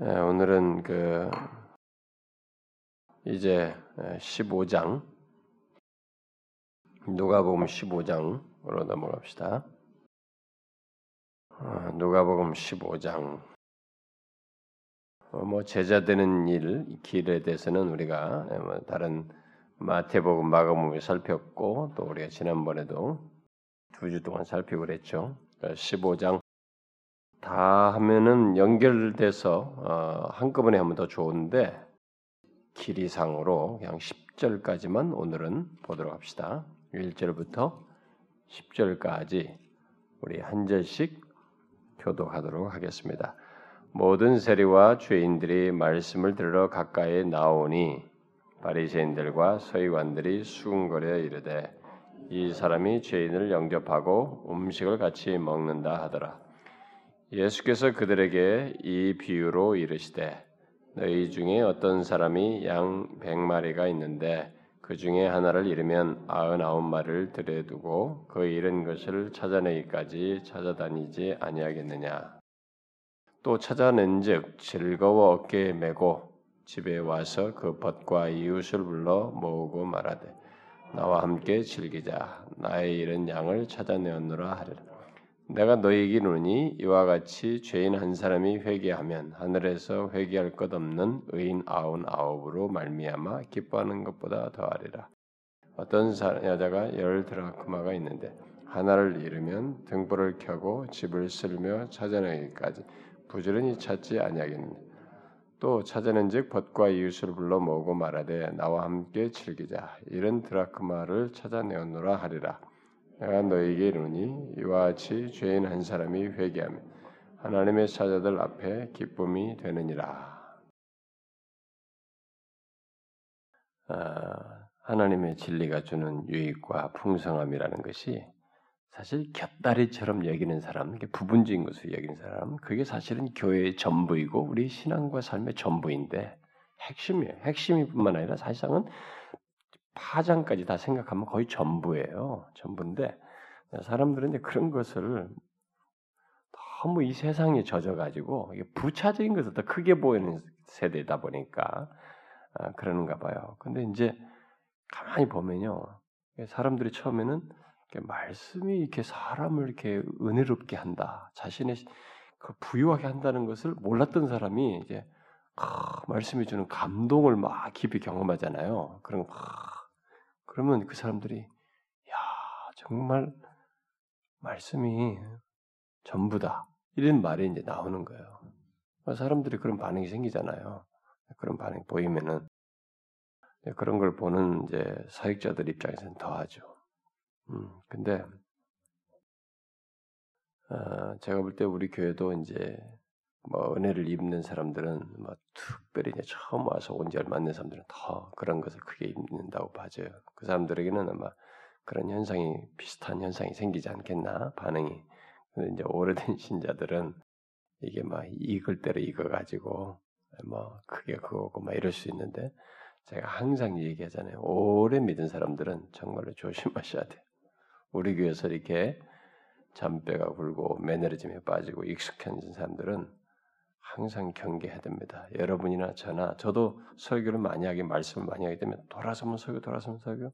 예, 오늘은 그 이제 15장 누가복음 15장으로 넘어갑시다. 어, 누가복음 15장 어, 뭐 제자 되는 일 길에 대해서는 우리가 예, 뭐 다른 마태복음 마가복음을 살폈고 또 우리가 지난번에도 두 주 동안 살피고 그랬죠. 15장 그러니까 다 하면은 연결돼서 어, 한꺼번에 하면 더 좋은데 길이상으로 그냥 10절까지만 오늘은 보도록 합시다. 1절부터 10절까지 우리 한 절씩 교독하도록 하겠습니다. 모든 세리와 죄인들이 말씀을 들으러 가까이 나오니 바리새인들과 서기관들이 수군거려 이르되 이 사람이 죄인을 영접하고 음식을 같이 먹는다 하더라. 예수께서 그들에게 이 비유로 이르시되 너희 중에 어떤 사람이 양 백마리가 있는데 그 중에 하나를 잃으면 아흔아홉 마리를 들여두고 그 잃은 것을 찾아내기까지 찾아다니지 아니하겠느냐? 또 찾아낸즉 즐거워 어깨에 메고 집에 와서 그 벗과 이웃을 불러 모으고 말하되 나와 함께 즐기자. 나의 잃은 양을 찾아내었노라 하리라 내가 너희에게 이르니 이와 같이 죄인 한 사람이 회개하면 하늘에서 회개할 것 없는 의인 아흔 아홉으로 말미암아 기뻐하는 것보다 더하리라. 어떤 여자가 열 드라크마가 있는데 하나를 잃으면 등불을 켜고 집을 쓸며 찾아내기까지 부지런히 찾지 아니하겠느냐. 또 찾아낸즉 벗과 이웃을 불러 모으고 말하되 나와 함께 즐기자 이런 드라크마를 찾아내었노라 하리라. 내가 너에게 이르니 이와 같이 죄인 한 사람이 회개하면 하나님의 사자들 앞에 기쁨이 되느니라. 아, 하나님의 진리가 주는 유익과 풍성함이라는 것이 사실 곁다리처럼 여기는 사람, 부분적인 것을 여기는 사람, 그게 사실은 교회의 전부이고 우리 신앙과 삶의 전부인데 핵심이에요. 핵심이뿐만 아니라 사실상은 파장까지 다 생각하면 거의 전부예요. 전부인데 사람들은 이제 그런 것을 너무 이 세상에 젖어가지고 부차적인 것을 더 크게 보이는 세대다 보니까 아, 그러는가 봐요. 근데 이제 가만히 보면요, 사람들이 처음에는 말씀이 이렇게 사람을 이렇게 은혜롭게 한다, 자신의 그 부유하게 한다는 것을 몰랐던 사람이 이제 아, 말씀이 주는 감동을 막 깊이 경험하잖아요. 그런 막 그러면 그 사람들이 야 정말 말씀이 전부다 이런 말이 이제 나오는 거예요. 사람들이 그런 반응이 생기잖아요. 그런 반응 보이면은 그런 걸 보는 이제 사역자들 입장에서는 더하죠. 음, 근데 어, 제가 볼 때 우리 교회도 이제 뭐 은혜를 입는 사람들은 뭐 특별히 이제 처음 와서 온 지 얼마 안 된 사람들은 더 그런 것을 크게 입는다고 봐져요. 그 사람들에게는 아마 그런 현상이 비슷한 현상이 생기지 않겠나 반응이. 근데 이제 오래된 신자들은 이게 막 익을 대로 익어 가지고 뭐 그게 그거고 막 이럴 수 있는데 제가 항상 얘기하잖아요. 오래 믿은 사람들은 정말로 조심하셔야 돼요. 우리 교회에서 이렇게 잔뼈가 굴고 매너리즘에 빠지고 익숙한 사람들은 항상 경계해야 됩니다. 여러분이나 저나 저도 설교를 많이 하게 말씀을 많이 하게 되면 돌아서면 설교 돌아서면 설교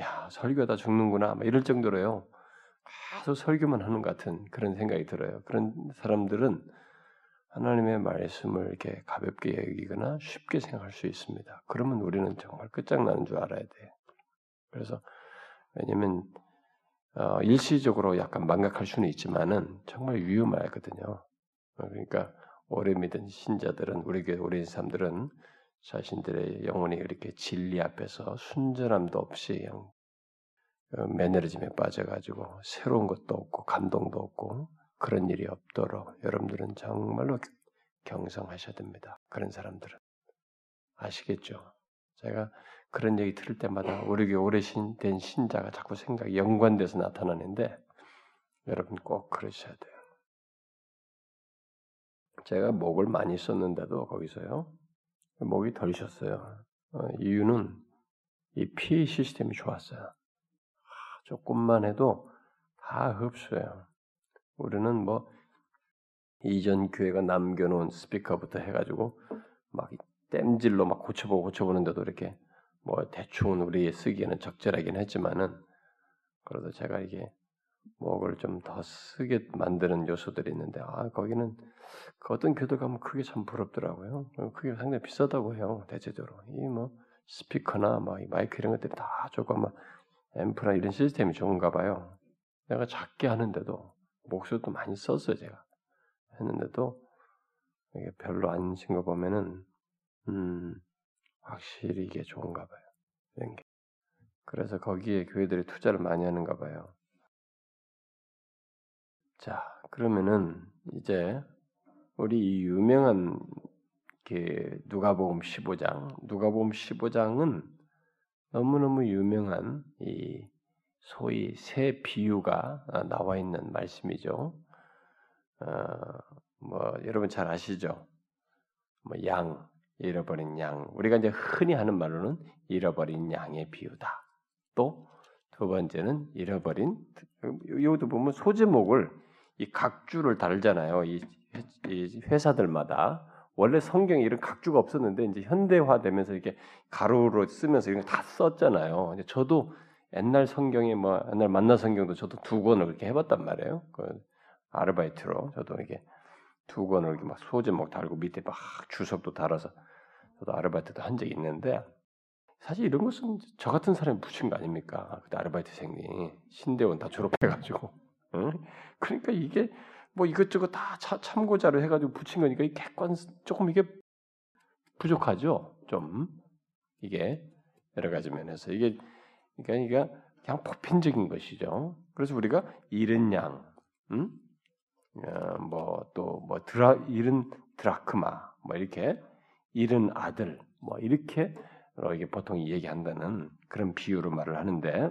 야 설교다 죽는구나 막 이럴 정도로요. 계속 설교만 하는 것 같은 그런 생각이 들어요. 그런 사람들은 하나님의 말씀을 이렇게 가볍게 여기거나 쉽게 생각할 수 있습니다. 그러면 우리는 정말 끝장나는 줄 알아야 돼. 그래서 왜냐면 어, 일시적으로 약간 망각할 수는 있지만은 정말 위험하거든요. 그러니까 오래 믿은 신자들은 우리 교회 오래 사람들은 자신들의 영혼이 이렇게 진리 앞에서 순전함도 없이 어, 매너리즘에 빠져가지고 새로운 것도 없고 감동도 없고 그런 일이 없도록 여러분들은 정말로 경성하셔야 됩니다. 그런 사람들은 아시겠죠? 제가 그런 얘기 들을 때마다 우리 교회 오래 된 신자가 자꾸 생각이 연관돼서 나타나는데 여러분 꼭 그러셔야 돼요. 제가 목을 많이 썼는데도 거기서요 목이 덜 쉬었어요. 어, 이유는 이 피 시스템이 좋았어요. 아, 조금만 해도 다 흡수해요. 우리는 뭐 이전 교회가 남겨놓은 스피커부터 해가지고 막 땜질로 막 고쳐보고 고쳐보는데도 이렇게 뭐 대충 우리 쓰기에는 적절하긴 했지만은 그래도 제가 이게 목을 좀 더 쓰게 만드는 요소들이 있는데 아 거기는 그 어떤 교도 가면 그게 참 부럽더라고요. 그게 상당히 비싸다고 해요 대체적으로 이 뭐 스피커나 막 마이크 이런 것들이 다 좋고 막 앰프나 이런 시스템이 좋은가 봐요. 내가 작게 하는데도 목소리도 많이 썼어요 제가 했는데도 이게 별로 안신거 보면은 음 확실히 이게 좋은가 봐요. 그래서 거기에 교회들이 투자를 많이 하는가 봐요. 자, 그러면은 이제 우리 이 유명한 그 누가복음 15장, 누가복음 15장은 너무너무 유명한 이 소위 새 비유가 나와 있는 말씀이죠. 어, 뭐 여러분 잘 아시죠? 뭐 양, 잃어버린 양. 우리가 이제 흔히 하는 말로는 잃어버린 양의 비유다. 또 두 번째는 잃어버린 이것도 보면 소제목을 이 각주를 달잖아요. 이, 이 회사들마다 원래 성경에 이런 각주가 없었는데 이제 현대화되면서 이렇게 가로로 쓰면서 이런 다 썼잖아요. 저도 옛날 성경에 뭐 옛날 만나 성경도 저도 두 권을 이렇게 해봤단 말이에요. 그 아르바이트로 저도 이게 두 권을 이렇게 막 소제목 달고 밑에 막 주석도 달아서 저도 아르바이트도 한 적이 있는데 사실 이런 것은 저 같은 사람이 붙인 거 아닙니까? 그때 아르바이트생이 신대원 다 졸업해가지고 응? 그러니까 이게 뭐 이것저것 다 참고자료 해가지고 붙인 거니까 이 객관 조금 이게 부족하죠. 좀 이게 여러 가지 면에서 이게 그러니까 그냥 보편적인 것이죠. 그래서 우리가 잃은 양, 음? 어, 뭐또 뭐 드라 잃은 드라크마, 뭐 이렇게 잃은 아들, 뭐 이렇게 이게 보통 얘기한다는 그런 비유로 말을 하는데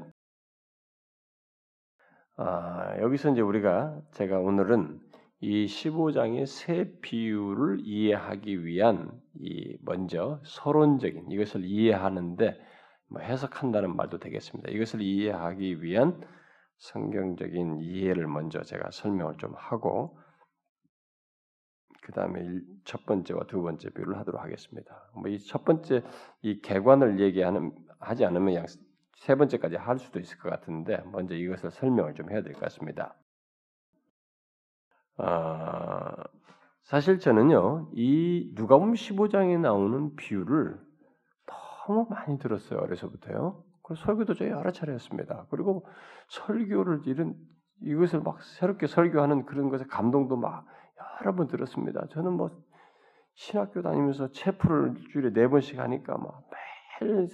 아, 여기서 이제 우리가 제가 오늘은 이 15장의 세 비유를 이해하기 위한 이 먼저 서론적인 이것을 이해하는데 뭐 해석한다는 말도 되겠습니다. 이것을 이해하기 위한 성경적인 이해를 먼저 제가 설명을 좀 하고 그 다음에 첫 번째와 두 번째 비유를 하도록 하겠습니다. 뭐 이 첫 번째 이 개관을 얘기하는 하지 않으면 양 세 번째까지 할 수도 있을 것 같은데 먼저 이것을 설명을 좀 해야 될 것 같습니다. 아, 사실 저는요 이 누가복음 15장에 나오는 비유를 너무 많이 들었어요 어려서부터요. 그 설교도 저 여러 차례 했습니다. 그리고 설교를 이런 이것을 막 새롭게 설교하는 그런 것에 감동도 막 여러 번 들었습니다. 저는 뭐 신학교 다니면서 체프를 일주일에 네 번씩 하니까 막 매일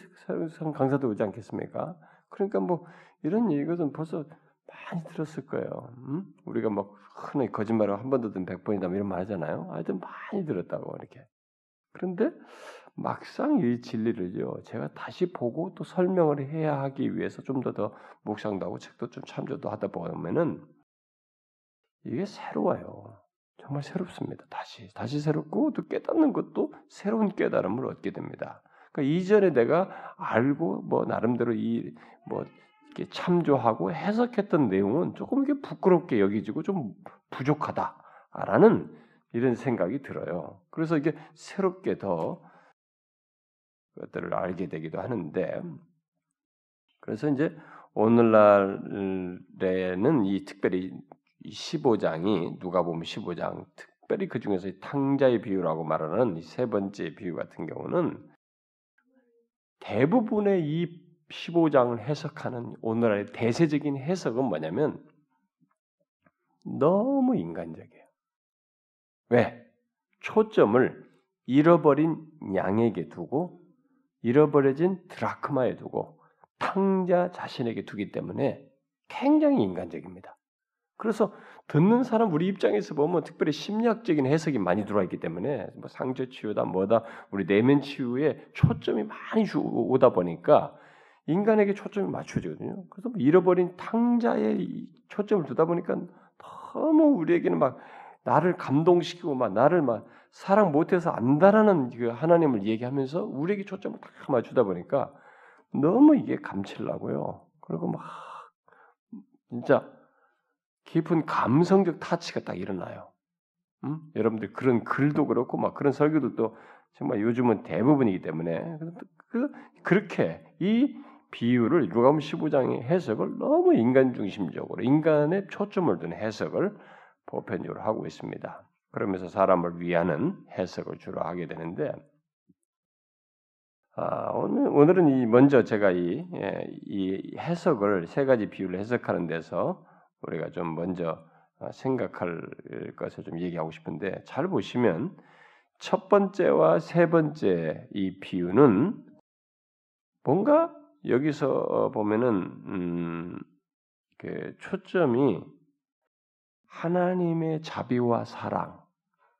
강사도 오지 않겠습니까? 그러니까 뭐 이런 얘기는 벌써 많이 들었을 거예요. 음? 우리가 막 흔히 거짓말을 한 번 듣든 백 번이다 뭐 이런 말 하잖아요. 하여튼 많이 들었다고 이렇게. 그런데 막상 이 진리를요, 제가 다시 보고 또 설명을 해야 하기 위해서 좀더더 묵상도 하고 책도 좀 참조도 하다 보면은 이게 새로워요. 정말 새롭습니다. 다시 다시 새롭고 또 깨닫는 것도 새로운 깨달음을 얻게 됩니다. 그러니까 이전에 내가 알고 뭐 나름대로 이 뭐 이렇게 참조하고 해석했던 내용은 조금 이게 부끄럽게 여기지고 좀 부족하다라는 이런 생각이 들어요. 그래서 이게 새롭게 더 것들을 알게 되기도 하는데 그래서 이제 오늘날에는 이 특별히 15장이 누가 보면 15장 특별히 그 중에서 탕자의 비유라고 말하는 이세 번째 비유 같은 경우는 대부분의 이 15장을 해석하는 오늘날의 대세적인 해석은 뭐냐면 너무 인간적이에요. 왜? 초점을 잃어버린 양에게 두고 잃어버려진 드라크마에 두고 탕자 자신에게 두기 때문에 굉장히 인간적입니다. 그래서 듣는 사람 우리 입장에서 보면 특별히 심리학적인 해석이 많이 들어와 있기 때문에 뭐 상처 치유다 뭐다 우리 내면 치유에 초점이 많이 오다 보니까 인간에게 초점이 맞춰지거든요. 그래서 뭐 잃어버린 탕자에 초점을 두다 보니까 너무 우리에게는 막 나를 감동시키고 막 나를 막 사랑 못해서 안다라는 그 하나님을 얘기하면서 우리에게 초점을 다 맞추다 보니까 너무 이게 감칠나고요. 그리고 막 진짜 깊은 감성적 타치가 딱 일어나요. 음? 여러분들 그런 글도 그렇고 막 그런 설교도 또 정말 요즘은 대부분이기 때문에 그, 그렇게 이 비유를 누가복음 15장의 해석을 너무 인간 중심적으로 인간의 초점을 둔 해석을 보편적으로 하고 있습니다. 그러면서 사람을 위하는 해석을 주로 하게 되는데 아, 오늘 오늘은 이 먼저 제가 이, 예, 이 해석을 세 가지 비유를 해석하는 데서 우리가 좀 먼저 어, 생각할 것을 좀 얘기하고 싶은데 잘 보시면 첫 번째와 세 번째 이 비유는 뭔가 여기서 보면은 음, 그 초점이 하나님의 자비와 사랑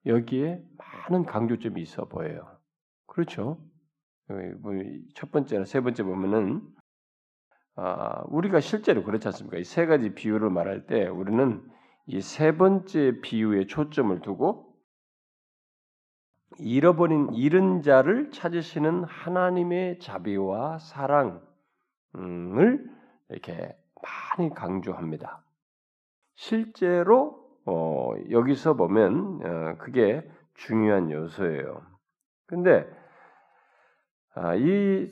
여기에 많은 강조점이 있어 보여요. 그렇죠? 뭐첫 번째나 세 번째 보면은 아, 우리가 실제로 그렇지 않습니까? 이 세 가지 비유를 말할 때 우리는 이 세 번째 비유에 초점을 두고 잃어버린 잃은 자를 찾으시는 하나님의 자비와 사랑을 이렇게 많이 강조합니다. 실제로 어, 여기서 보면 어, 그게 중요한 요소예요. 근데 아, 이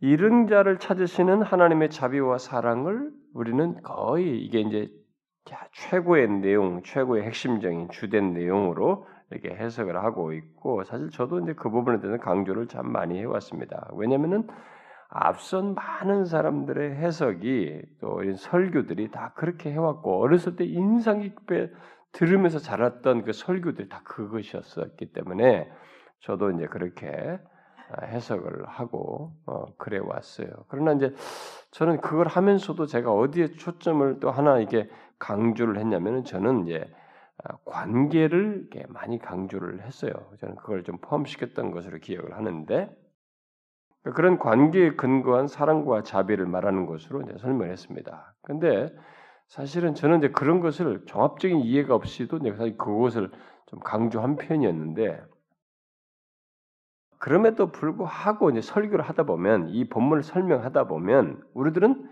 잃은 자를 찾으시는 하나님의 자비와 사랑을 우리는 거의 이게 이제 최고의 내용, 최고의 핵심적인 주된 내용으로 이렇게 해석을 하고 있고 사실 저도 이제 그 부분에 대해서 강조를 참 많이 해왔습니다. 왜냐하면은 앞선 많은 사람들의 해석이 또 설교들이 다 그렇게 해왔고 어렸을 때 인상 깊게 들으면서 자랐던 그 설교들이 다 그것이었었기 때문에 저도 이제 그렇게 해석을 하고 어, 그래 왔어요. 그러나 이제 저는 그걸 하면서도 제가 어디에 초점을 또 하나 이게 강조를 했냐면은 저는 이제 아, 관계를 많이 강조를 했어요. 저는 그걸 좀 포함시켰던 것으로 기억을 하는데 그런 관계에 근거한 사랑과 자비를 말하는 것으로 이제 설명을 했습니다. 근데 사실은 저는 이제 그런 것을 종합적인 이해가 없이도 내가 사실 그것을 좀 강조한 편이었는데 그럼에도 불구하고 이제 설교를 하다 보면 이 본문을 설명하다 보면 우리들은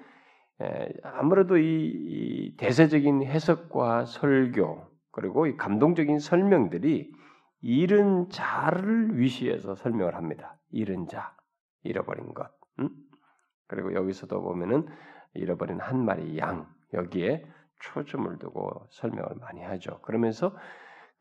아무래도 이 대세적인 해석과 설교 그리고 이 감동적인 설명들이 잃은 자를 위시해서 설명을 합니다. 잃은 자, 잃어버린 것. 음? 그리고 여기서도 보면은 잃어버린 한 마리 양 여기에 초점을 두고 설명을 많이 하죠. 그러면서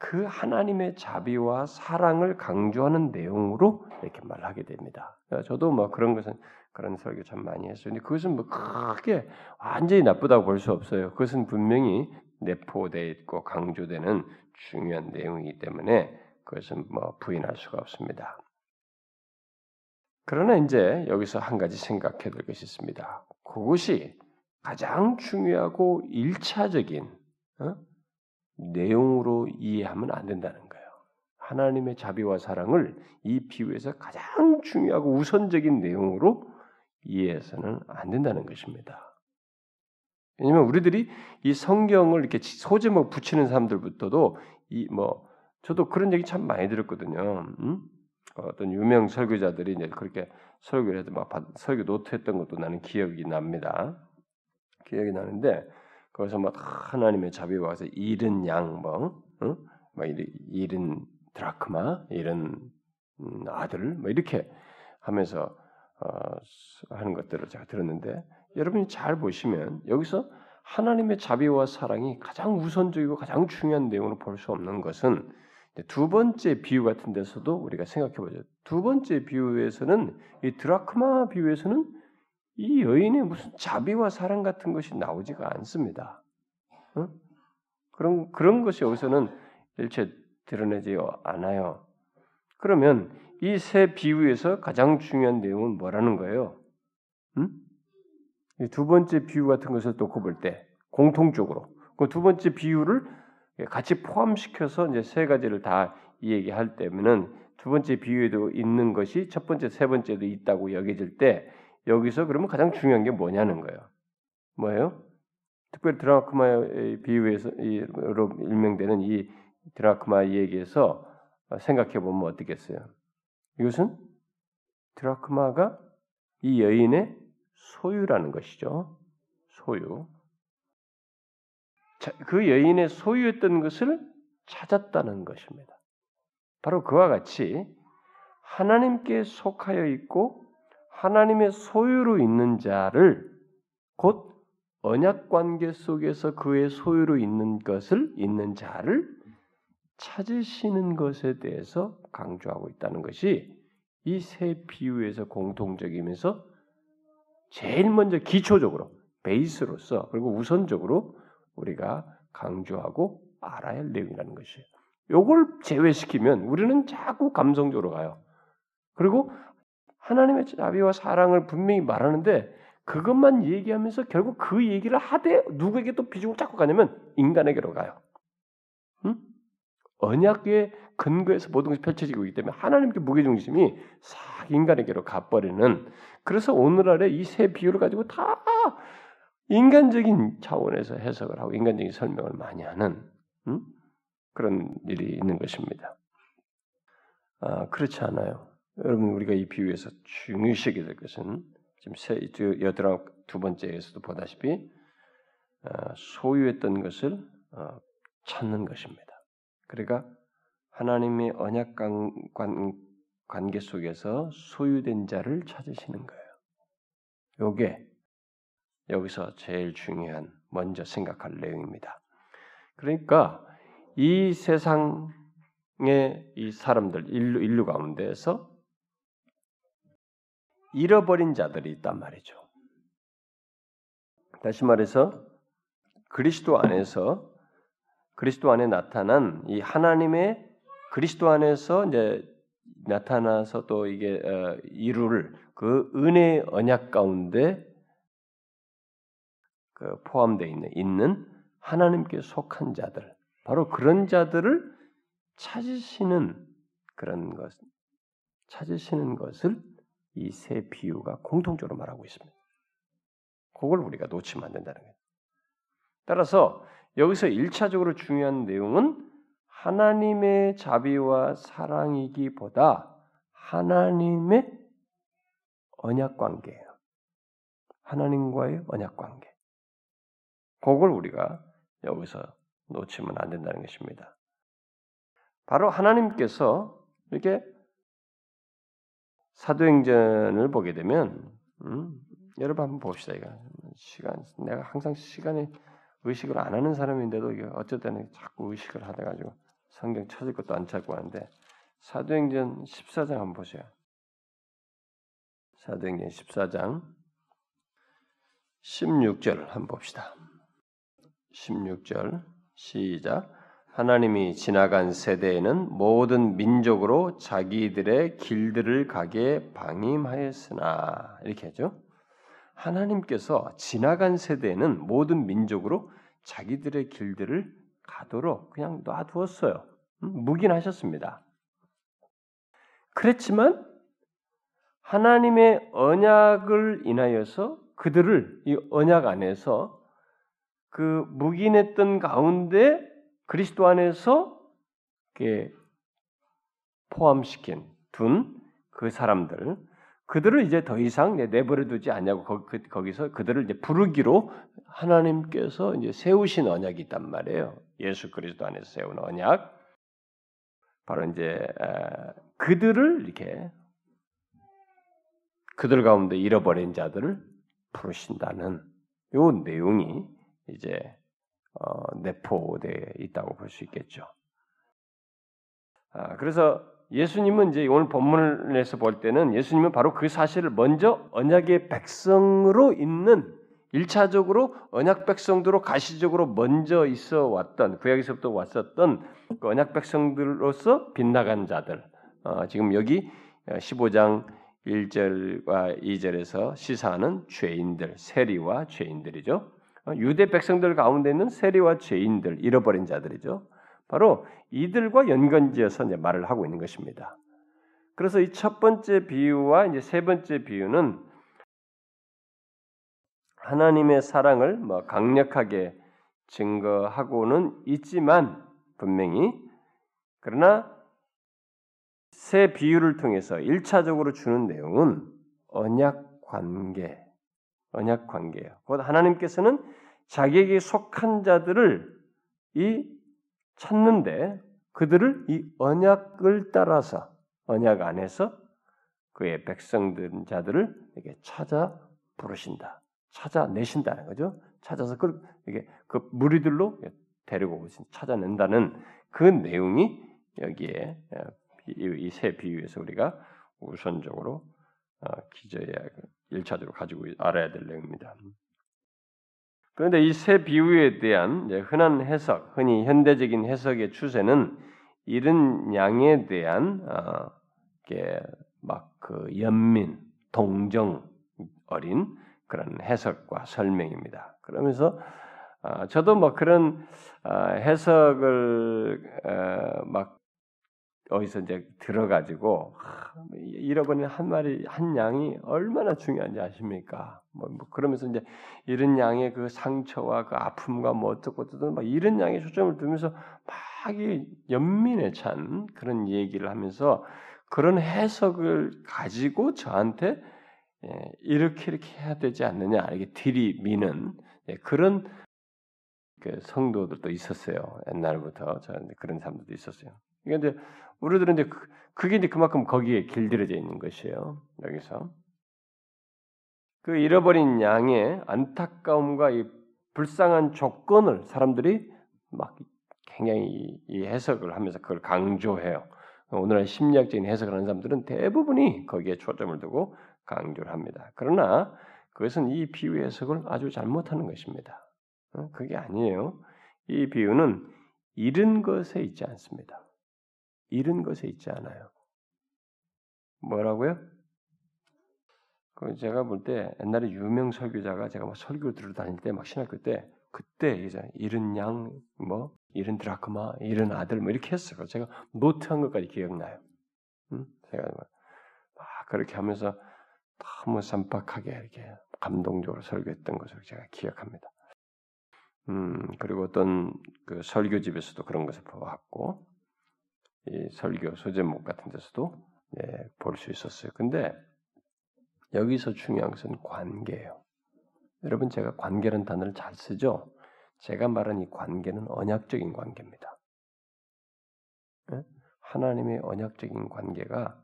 그 하나님의 자비와 사랑을 강조하는 내용으로 이렇게 말하게 됩니다. 저도 뭐 그런 것은 그런 설교 참 많이 했어요. 근데 그것은 뭐 크게 완전히 나쁘다고 볼 수 없어요. 그것은 분명히 내포되어 있고 강조되는 중요한 내용이기 때문에 그것은 뭐 부인할 수가 없습니다. 그러나 이제 여기서 한 가지 생각해야 될 것이 있습니다. 그것이 가장 중요하고 일차적인 어? 내용으로 이해하면 안 된다는 거예요. 하나님의 자비와 사랑을 이 비유에서 가장 중요하고 우선적인 내용으로 이해해서는 안 된다는 것입니다. 왜냐하면 우리들이 이 성경을 이렇게 소제목 붙이는 사람들부터도 이 뭐 저도 그런 얘기 참 많이 들었거든요. 음? 어떤 유명 설교자들이 이제 그렇게 설교를 해도 막 설교 노트했던 것도 나는 기억이 납니다. 기억이 나는데 거기서 막 하나님의 자비와 와서 잃은 양, 뭐, 응? 막 잃은 드라크마, 잃은 음, 아들, 뭐 이렇게 하면서 어, 하는 것들을 제가 들었는데 여러분이 잘 보시면 여기서 하나님의 자비와 사랑이 가장 우선적이고 가장 중요한 내용으로 볼 수 없는 것은 두 번째 비유 같은 데서도 우리가 생각해 보죠. 두 번째 비유에서는 이 드라크마 비유에서는 이 여인의 무슨 자비와 사랑 같은 것이 나오지가 않습니다. 어? 그런 그런 것이 여기서는 일체 드러내지 않아요. 그러면 이 세 비유에서 가장 중요한 내용은 뭐라는 거예요? 음? 두 번째 비유 같은 것을 놓고 볼 때 공통적으로 그 두 번째 비유를 같이 포함시켜서 이제 세 가지를 다 얘기할 때면은 두 번째 비유에도 있는 것이 첫 번째, 세 번째도 있다고 여겨질 때 여기서 그러면 가장 중요한 게 뭐냐는 거예요. 뭐예요? 특별히 드라크마의 비유에서 로 일명되는 이 드라크마 얘기에서 생각해 보면 어떻겠어요? 이것은 드라크마가 이 여인의 소유라는 것이죠. 소유. 자, 그 여인의 소유였던 것을 찾았다는 것입니다. 바로 그와 같이 하나님께 속하여 있고 하나님의 소유로 있는 자를 곧 언약 관계 속에서 그의 소유로 있는 것을 있는 자를 찾으시는 것에 대해서 강조하고 있다는 것이 이 세 비유에서 공통적이면서 제일 먼저 기초적으로 베이스로서 그리고 우선적으로 우리가 강조하고 알아야 할 내용이라는 것이에요. 요걸 제외시키면 우리는 자꾸 감성적으로 가요. 그리고 하나님의 자비와 사랑을 분명히 말하는데 그것만 얘기하면서 결국 그 얘기를 하되 누구에게 또 비중을 잡고 가냐면 인간에게로 가요. 응? 언약의 근거에서 모든 것이 펼쳐지고 있기 때문에 하나님께 무게중심이 싹 인간에게로 가버리는 그래서 오늘날에 이 세 비유를 가지고 다 인간적인 차원에서 해석을 하고 인간적인 설명을 많이 하는 응? 그런 일이 있는 것입니다. 아, 그렇지 않아요. 여러분 우리가 이 비유에서 중요시하게 될 것은 지금 세, 여드랑 두 번째에서도 보다시피 어, 소유했던 것을 어, 찾는 것입니다. 그러니까 하나님의 언약 관계 속에서 소유된 자를 찾으시는 거예요. 요게 여기서 제일 중요한 먼저 생각할 내용입니다. 그러니까 이 세상의 이 사람들 인류, 인류 가운데에서 잃어버린 자들이 있단 말이죠. 다시 말해서 그리스도 안에서 그리스도 안에 나타난 이 하나님의 그리스도 안에서 이제 나타나서 또 이게 어, 이룰 그 은혜 언약 가운데 그 포함되어 있는 있는 하나님께 속한 자들 바로 그런 자들을 찾으시는 그런 것 찾으시는 것을 이 세 비유가 공통적으로 말하고 있습니다. 그걸 우리가 놓치면 안 된다는 거예요. 따라서 여기서 1차적으로 중요한 내용은 하나님의 자비와 사랑이기보다 하나님의 언약 관계예요. 하나님과의 언약 관계. 그걸 우리가 여기서 놓치면 안 된다는 것입니다. 바로 하나님께서 이렇게 사도행전을 보게 되면 음, 여러분 한번 봅시다 이거 시간 내가 항상 시간에 의식을 안 하는 사람인데도 이게 때는 자꾸 의식을 하다 가지고 성경 찾을 것도 안 찾고 하는데 사도행전 14장 한번 보세요. 사도행전 14장 16절 한번 봅시다. 16절 시작 하나님이 지나간 세대에는 모든 민족으로 자기들의 길들을 가게 방임하였으나 이렇게 하죠. 하나님께서 지나간 세대에는 모든 민족으로 자기들의 길들을 가도록 그냥 놔두었어요. 음, 묵인하셨습니다. 그랬지만 하나님의 언약을 인하여서 그들을 이 언약 안에서 그 묵인했던 가운데 그리스도 안에서 포함시킨 둔 그 사람들 그들을 이제 더 이상 내버려 두지 않냐고 그, 거기서 그들을 이제 부르기로 하나님께서 이제 세우신 언약이 있단 말이에요. 예수 그리스도 안에서 세운 언약. 바로 이제 그들을 이렇게 그들 가운데 잃어버린 자들을 부르신다는 요 내용이 이제 어, 내포되어 있다고 볼 수 있겠죠. 아, 그래서 예수님은 이제 오늘 본문에서 볼 때는 예수님은 바로 그 사실을 먼저 언약의 백성으로 있는 일차적으로 언약 백성들로 가시적으로 먼저 있어 왔던 구약에서부터 왔었던 그 언약 백성들로서 빗나간 자들. 어, 지금 여기 15장 1절과 2절에서 시사하는 죄인들, 세리와 죄인들이죠. 어, 유대 백성들 가운데 있는 세리와 죄인들, 잃어버린 자들이죠. 바로 이들과 연관지어서 이제 말을 하고 있는 것입니다. 그래서 이 첫 번째 비유와 이제 세 번째 비유는 하나님의 사랑을 뭐 강력하게 증거하고는 있지만 분명히 그러나 새 비유를 통해서 1차적으로 주는 내용은 언약 관계, 언약 관계예요. 곧 하나님께서는 자기에게 속한 자들을 이 찾는데 그들을 이 언약을 따라서 언약 안에서 그의 백성들 자들을 이렇게 찾아 부르신다. 찾아내신다는 거죠. 찾아서 그 이게 그 무리들로 데리고 오신 찾아낸다는 그 내용이 여기에 이 세 비유에서 우리가 우선적으로 어, 기저야 일차적으로 가지고 알아야 될 내용입니다. 그런데 이 세 비유에 대한 흔한 해석, 흔히 현대적인 해석의 추세는 이른 양에 대한 어, 막그 연민, 동정 어린 그런 해석과 설명입니다. 그러면서 어, 저도 뭐 그런 어, 해석을 어, 막 어디서 이제 들어가지고 잃어버린 한 마리 한 양이 얼마나 중요한지 아십니까? 뭐, 뭐 그러면서 이제 이런 양의 그 상처와 그 아픔과 뭐 어떻고 어떻고 막 이런 양에 초점을 두면서 막 연민에 찬 그런 얘기를 하면서 그런 해석을 가지고 저한테 예, 이렇게 이렇게 해야 되지 않느냐 이렇게 들이미는 예, 그런 그 성도들도 있었어요. 옛날부터 저한테 그런 사람들도 있었어요. 그러니까 이제 우리들은 이제 그, 그게 이제 그만큼 거기에 길들여져 있는 것이에요. 여기서 그 잃어버린 양의 안타까움과 이 불쌍한 조건을 사람들이 막 굉장히 이 해석을 하면서 그걸 강조해요. 오늘날 심리학적인 해석을 하는 사람들은 대부분이 거기에 초점을 두고 강조를 합니다. 그러나 그것은 이 비유 해석을 아주 잘못하는 것입니다. 어, 그게 아니에요. 이 비유는 잃은 것에 있지 않습니다. 잃은 것에 있지 않아요. 뭐라고요? 그 제가 볼 때 옛날에 유명 설교자가 제가 막 설교 들어 다닐 때 막 신학교 때 그때 이제 잃은 양, 뭐 잃은 드라크마, 잃은 아들 뭐 이렇게 했어요. 제가 노트한 것까지 기억나요. 음? 제가 막 그렇게 하면서 너무 쌈박하게 이렇게 감동적으로 설교했던 것을 제가 기억합니다. 음, 그리고 어떤 그 설교집에서도 그런 것을 보았고, 이 설교 소제목 같은 데서도 예, 볼 수 있었어요. 근데 여기서 중요한 것은 관계예요. 여러분 제가 관계라는 단어를 잘 쓰죠. 제가 말한 이 관계는 언약적인 관계입니다. 예? 하나님의 언약적인 관계가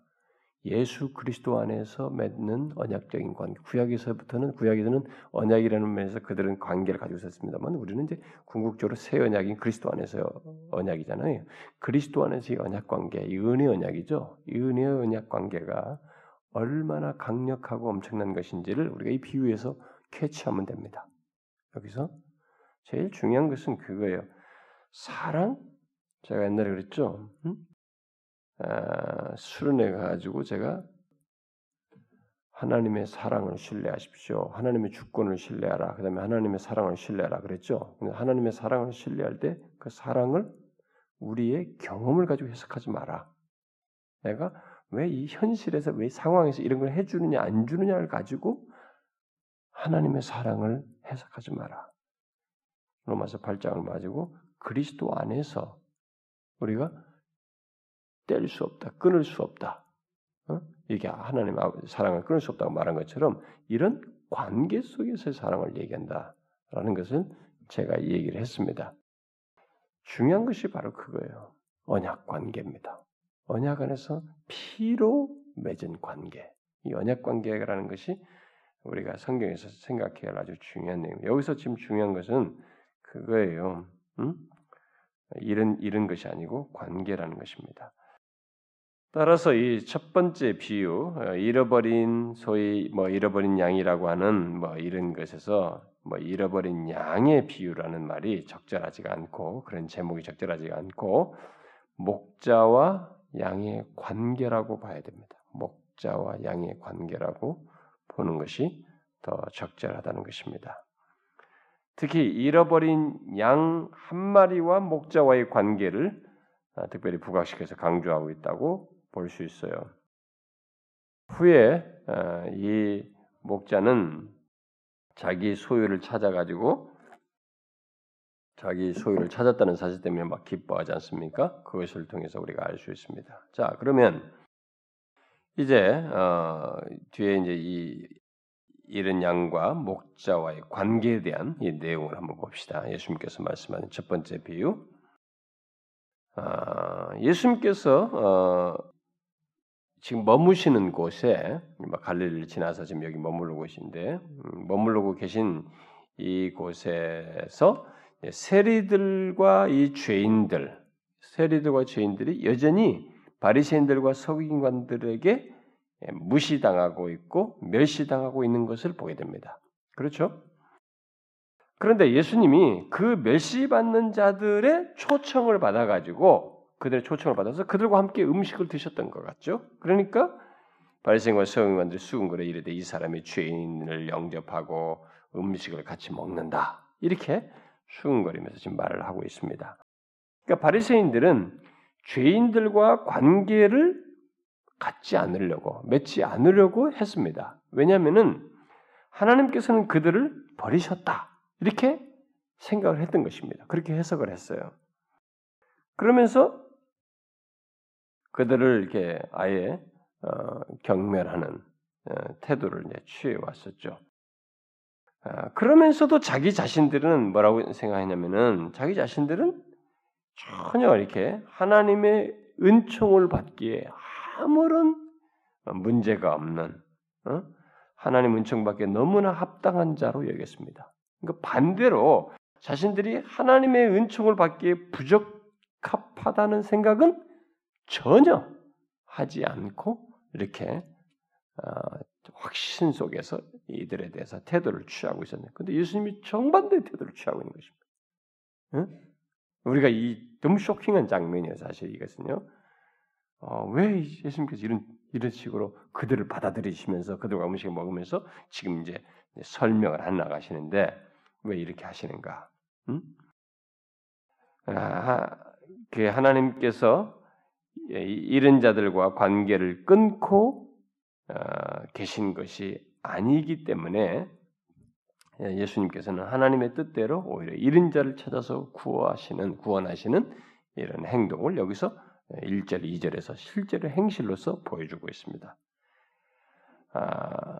예수 그리스도 안에서 맺는 언약적인 관계. 구약에서부터는 구약에서는 언약이라는 면에서 그들은 관계를 가지고 있었습니다만 우리는 이제 궁극적으로 새 언약인 그리스도 안에서 언약이잖아요. 그리스도 안에서 이 언약 관계, 이 은혜 언약이죠. 이 은혜 언약 관계가 얼마나 강력하고 엄청난 것인지를 우리가 이 비유에서 캐치하면 됩니다. 여기서 제일 중요한 것은 그거예요. 사랑? 제가 옛날에 그랬죠. 응? 아, 수련회 가지고 제가 하나님의 사랑을 신뢰하십시오. 하나님의 주권을 신뢰하라. 그 다음에 하나님의 사랑을 신뢰하라 그랬죠. 하나님의 사랑을 신뢰할 때 그 사랑을 우리의 경험을 가지고 해석하지 마라. 내가 왜 이 현실에서 왜 상황에서 이런 걸 해주느냐 안 주느냐를 가지고 하나님의 사랑을 해석하지 마라. 로마서 8장을 가지고 그리스도 안에서 우리가 뗄 수 없다, 끊을 수 없다. 어? 이게 하나님 사랑을 끊을 수 없다고 말한 것처럼 이런 관계 속에서의 사랑을 얘기한다라는 것을 제가 얘기를 했습니다. 중요한 것이 바로 그거예요. 언약 관계입니다. 언약 안에서 피로 맺은 관계. 이 언약 관계라는 것이 우리가 성경에서 생각해야 할 아주 중요한 내용. 여기서 지금 중요한 것은 그거예요. 음? 이런 이런 것이 아니고 관계라는 것입니다. 따라서 이 첫 번째 비유 어, 잃어버린 소위 뭐 잃어버린 양이라고 하는 뭐 이런 것에서 뭐 잃어버린 양의 비유라는 말이 적절하지가 않고 그런 제목이 적절하지가 않고 목자와 양의 관계라고 봐야 됩니다. 목자와 양의 관계라고 보는 것이 더 적절하다는 것입니다. 특히 잃어버린 양 한 마리와 목자와의 관계를 아, 특별히 부각시켜서 강조하고 있다고 볼 수 있어요. 후에 어, 이 목자는 자기 소유를 찾아가지고 자기 소유를 찾았다는 사실 때문에 막 기뻐하지 않습니까? 그것을 통해서 우리가 알 수 있습니다. 자, 그러면 이제 어, 뒤에 이제 이 이른 양과 목자와의 관계에 대한 이 내용을 한번 봅시다. 예수님께서 말씀하는 첫 번째 비유. 어, 예수님께서 어, 지금 머무시는 곳에 갈릴리를 지나서 지금 여기 머무르고 계신데 음, 머무르고 계신 이 곳에서 세리들과 이 죄인들, 세리들과 죄인들이 여전히 바리새인들과 서기관들에게 무시당하고 있고 멸시당하고 있는 것을 보게 됩니다. 그렇죠? 그런데 예수님이 그 멸시받는 자들의 초청을 받아가지고 그들의 초청을 받아서 그들과 함께 음식을 드셨던 것 같죠. 그러니까 바리새인과 서기관들이 수군거려 이르되 이 사람이 죄인을 영접하고 음식을 같이 먹는다 이렇게 수군거리면서 지금 말을 하고 있습니다. 그러니까 바리새인들은 죄인들과 관계를 갖지 않으려고 맺지 않으려고 했습니다. 왜냐하면은 하나님께서는 그들을 버리셨다 이렇게 생각을 했던 것입니다. 그렇게 해석을 했어요. 그러면서 그들을 이렇게 아예 어, 경멸하는 어, 태도를 취해 왔었죠. 아, 그러면서도 자기 자신들은 뭐라고 생각했냐면은 자기 자신들은 전혀 이렇게 하나님의 은총을 받기에 아무런 문제가 없는 어? 하나님 은총 받기에 너무나 합당한 자로 여겼습니다. 그러니까 반대로 자신들이 하나님의 은총을 받기에 부적합하다는 생각은 전혀 하지 않고 이렇게 어, 확신 속에서 이들에 대해서 태도를 취하고 있었는데, 근데 예수님이 정반대의 태도를 취하고 있는 것입니다. 응? 우리가 이 너무 쇼킹한 장면이에요, 사실 이것은요. 어, 왜 예수님께서 이런 이런 식으로 그들을 받아들이시면서 그들과 음식을 먹으면서 지금 이제 설명을 안 나가시는데 왜 이렇게 하시는가? 응? 아, 그 하나님께서 이런 자들과 관계를 끊고 어, 계신 것이 아니기 때문에 예수님께서는 하나님의 뜻대로 오히려 이른 자를 찾아서 구하시는 구원하시는 이런 행동을 여기서 1절, 2절에서 실제로 행실로서 보여주고 있습니다. 아,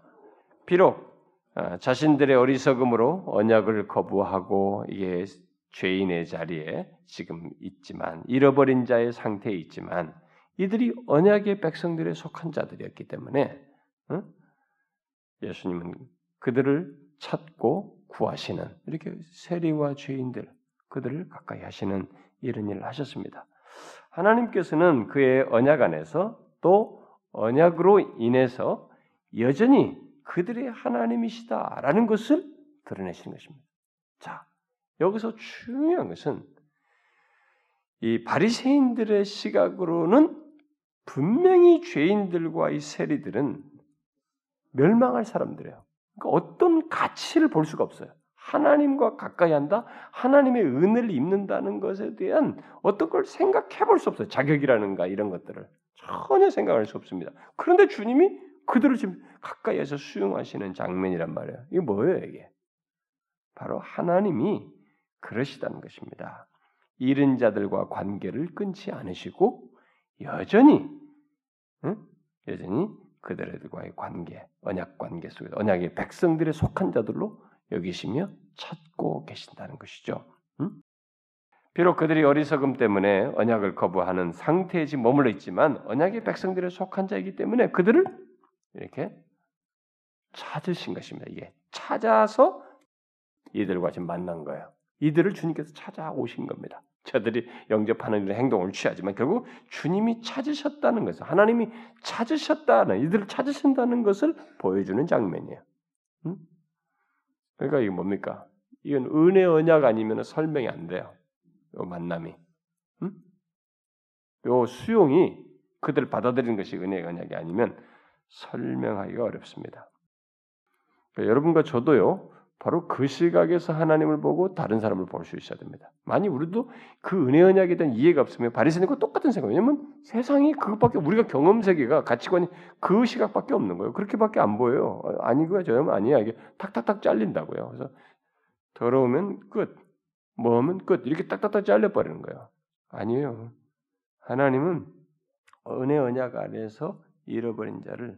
비록 아, 자신들의 어리석음으로 언약을 거부하고 이게 죄인의 자리에 지금 있지만 잃어버린 자의 상태에 있지만 이들이 언약의 백성들에 속한 자들이었기 때문에 어? 예수님은 그들을 찾고 구하시는 이렇게 세리와 죄인들 그들을 가까이 하시는 이런 일을 하셨습니다. 하나님께서는 그의 언약 안에서 또 언약으로 인해서 여전히 그들의 하나님이시다라는 것을 드러내시는 것입니다. 자, 여기서 중요한 것은 이 바리새인들의 시각으로는 분명히 죄인들과 이 세리들은 멸망할 사람들이에요. 그러니까 어떤 가치를 볼 수가 없어요. 하나님과 가까이 한다, 하나님의 은혜를 입는다는 것에 대한 어떤 걸 생각해 볼 수 없어요. 자격이라는가 이런 것들을 전혀 생각할 수 없습니다. 그런데 주님이 그들을 지금 가까이에서 수용하시는 장면이란 말이에요. 이게 뭐예요, 이게? 바로 하나님이 그러시다는 것입니다. 잃은 자들과 관계를 끊지 않으시고 여전히 응? 여전히 그들과의 관계, 언약 관계 속에 언약의 백성들의 속한 자들로 여기시며 찾고 계신다는 것이죠. 응? 비록 그들이 어리석음 때문에 언약을 거부하는 상태에 지금 머물러 있지만 언약의 백성들의 속한 자이기 때문에 그들을 이렇게 찾으신 것입니다. 이게 찾아서 이들과 지금 만난 거예요. 이들을 주님께서 찾아오신 겁니다. 저들이 영접하는 이런 행동을 취하지만 결국 주님이 찾으셨다는 것을 하나님이 찾으셨다는 이들을 찾으신다는 것을 보여주는 장면이에요. 응? 그러니까 이게 뭡니까? 이건 은혜 언약 아니면 설명이 안 돼요. 요 만남이. 응? 요 수용이 그들을 받아들이는 것이 은혜 언약이 아니면 설명하기가 어렵습니다. 그러니까 여러분과 저도요. 바로 그 시각에서 하나님을 보고 다른 사람을 볼 수 있어야 됩니다. 만약 우리도 그 은혜 언약에 대한 이해가 없으면 바리새인과 똑같은 생각. 왜냐면 세상이 그것밖에 우리가 경험 세계가 가치관이 그 시각밖에 없는 거예요. 그렇게밖에 안 보여요. 아니고요, 저는 아니야. 이게 탁탁탁 잘린다고요. 그래서 더러우면 끝, 뭐하면 끝 이렇게 딱딱딱 잘려 버리는 거예요. 아니에요. 하나님은 은혜 언약 안에서 잃어버린 자를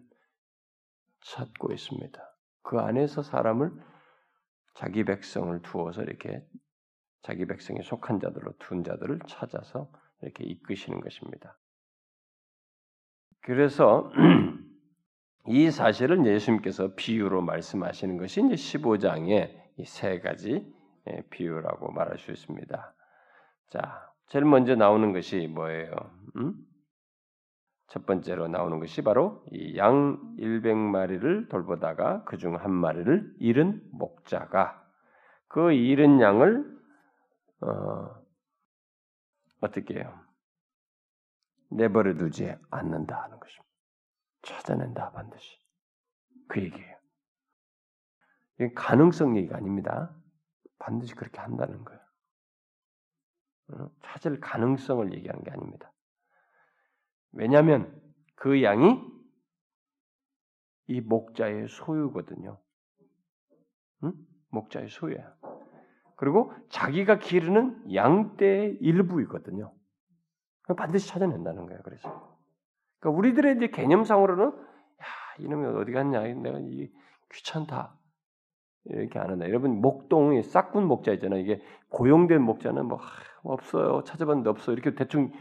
찾고 있습니다. 그 안에서 사람을 자기 백성을 두어서 이렇게 자기 백성에 속한 자들로 둔 자들을 찾아서 이렇게 이끄시는 것입니다. 그래서 이 사실을 예수님께서 비유로 말씀하시는 것이 이제 15장의 이세 가지 예, 비유라고 말할 수 있습니다. 자, 제일 먼저 나오는 것이 뭐예요? 음? 첫 번째로 나오는 것이 바로 이 양 100마리를 돌보다가 그 중 한 마리를 잃은 목자가 그 잃은 양을 어, 어떻게 해요? 내버려 두지 않는다 하는 것입니다. 찾아낸다 반드시. 그 얘기예요. 이게 가능성 얘기가 아닙니다. 반드시 그렇게 한다는 거예요. 어? 찾을 가능성을 얘기하는 게 아닙니다. 왜냐하면 그 양이 이 목자의 소유거든요. 응? 목자의 소유야. 그리고 자기가 기르는 양떼의 일부이거든요. 반드시 찾아낸다는 거예요. 그래서 그러니까 우리들의 이제 개념상으로는 야 이놈이 어디 갔냐? 내가 이 귀찮다. 이렇게 안 한다. 여러분 목동이 싹군 목자 있잖아요. 이게 고용된 목자는 뭐 하, 없어요. 찾아봤는데 없어. 이렇게 대충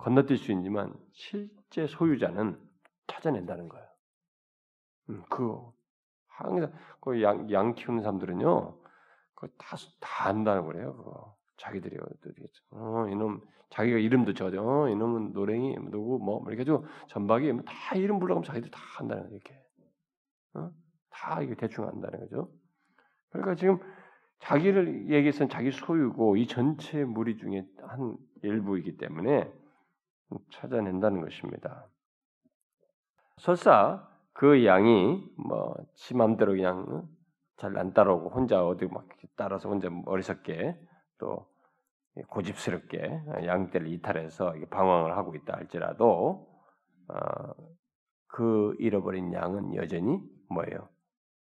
건너뛸 수 있지만 실제 소유자는 찾아낸다는 거예요. 음, 그거 항상 그 양, 양 키우는 사람들은요, 그거 다, 다 안다는 거래요. 그거 자기들이 어, 이놈 자기가 이름도 적어줘. 어, 이놈은 노랭이 누구 뭐 이렇게 해가지고 전박이 다 이름 불러가면 자기들 다 한다는 거예요. 이렇게 어? 다 이게 대충 안다는 거죠. 그러니까 지금 자기를 얘기해서는 자기 소유고 이 전체 무리 중에 한 일부이기 때문에 찾아낸다는 것입니다. 설사 그 양이 뭐지 맘대로 그냥 잘 안 따라오고 혼자 어디 막 따라서 혼자 어리석게 또 고집스럽게 양떼를 이탈해서 방황을 하고 있다 할지라도 어, 그 잃어버린 양은 여전히 뭐예요?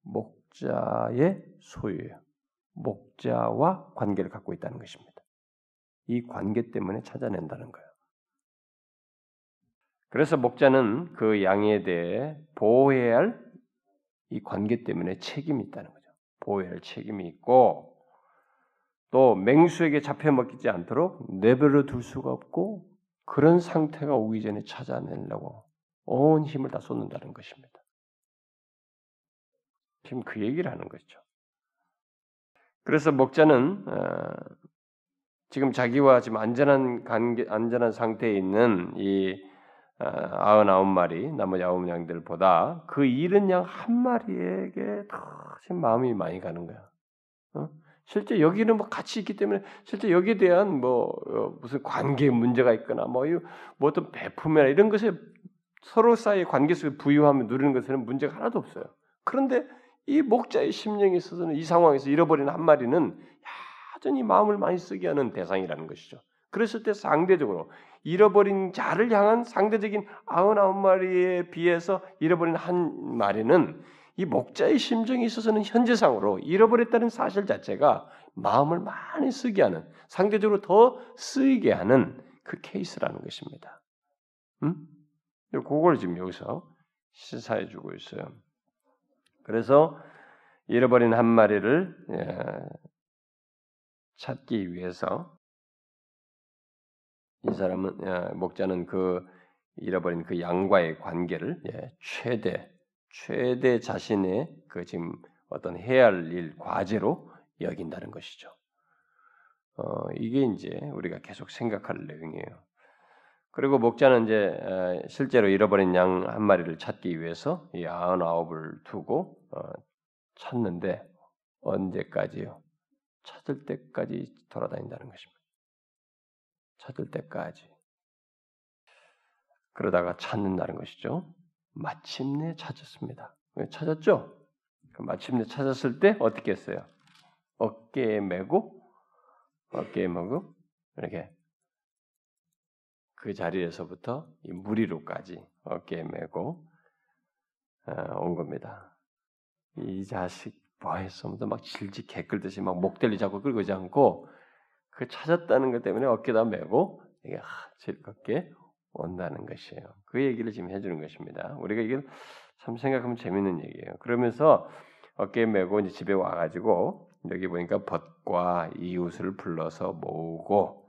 목자의 소유예요. 목자와 관계를 갖고 있다는 것입니다. 이 관계 때문에 찾아낸다는 거예요. 그래서 목자는 그 양에 대해 보호해야 할 이 관계 때문에 책임이 있다는 거죠. 보호해야 할 책임이 있고 또 맹수에게 잡혀 먹히지 않도록 내버려 둘 수가 없고 그런 상태가 오기 전에 찾아내려고 온 힘을 다 쏟는다는 것입니다. 지금 그 얘기를 하는 것죠. 그래서 목자는 어, 지금 자기와 지금 안전한 관계, 안전한 상태에 있는 이 어, 아흔아홉 마리 나머지 아홉 양들보다 그 잃은 양 한 마리에게 더 지금 마음이 많이 가는 거야. 어? 실제 여기는 뭐 같이 있기 때문에 실제 여기에 대한 뭐 어, 무슨 관계 문제가 있거나 뭐, 뭐 어떤 배품이나 이런 것에 서로 사이의 관계 속에 부유함을 누리는 것에는 문제가 하나도 없어요. 그런데 이 목자의 심령에 있어서는 이 상황에서 잃어버린 한 마리는 여전히 마음을 많이 쓰게 하는 대상이라는 것이죠. 그랬을 때 상대적으로 잃어버린 자를 향한 상대적인 아흔아홉 마리에 비해서 잃어버린 한 마리는 이 목자의 심정에 있어서는 현재상으로 잃어버렸다는 사실 자체가 마음을 많이 쓰게 하는 상대적으로 더 쓰이게 하는 그 케이스라는 것입니다. 음? 그걸 지금 여기서 시사해 주고 있어요. 그래서 잃어버린 한 마리를 예, 찾기 위해서 이 사람은 예, 목자는 그 잃어버린 그 양과의 관계를 예, 최대 최대 자신의 그 지금 어떤 해야 할 일 과제로 여긴다는 것이죠. 어, 이게 이제 우리가 계속 생각할 내용이에요. 그리고 목자는 이제 실제로 잃어버린 양 한 마리를 찾기 위해서 이 아흔아홉을 두고 어, 찾는데 언제까지요? 찾을 때까지 돌아다닌다는 것입니다. 찾을 때까지. 그러다가 찾는다는 것이죠. 마침내 찾았습니다. 찾았죠? 마침내 찾았을 때 어떻게 했어요? 어깨에 메고 어깨에 메고 이렇게 그 자리에서부터 이 무리로까지 어깨에 메고 어, 온 겁니다. 이 자식 뭐했어? 막 질질 개끌듯이 막 목덜리 잡고 끌고 오지 않고 그 찾았다는 것 때문에 어깨다 메고 이게 즐겁게 온다는 것이에요. 그 얘기를 지금 해주는 것입니다. 우리가 이게 참 생각하면 재밌는 얘기예요. 그러면서 어깨에 메고 이제 집에 와가지고 여기 보니까 벗과 이웃을 불러서 모으고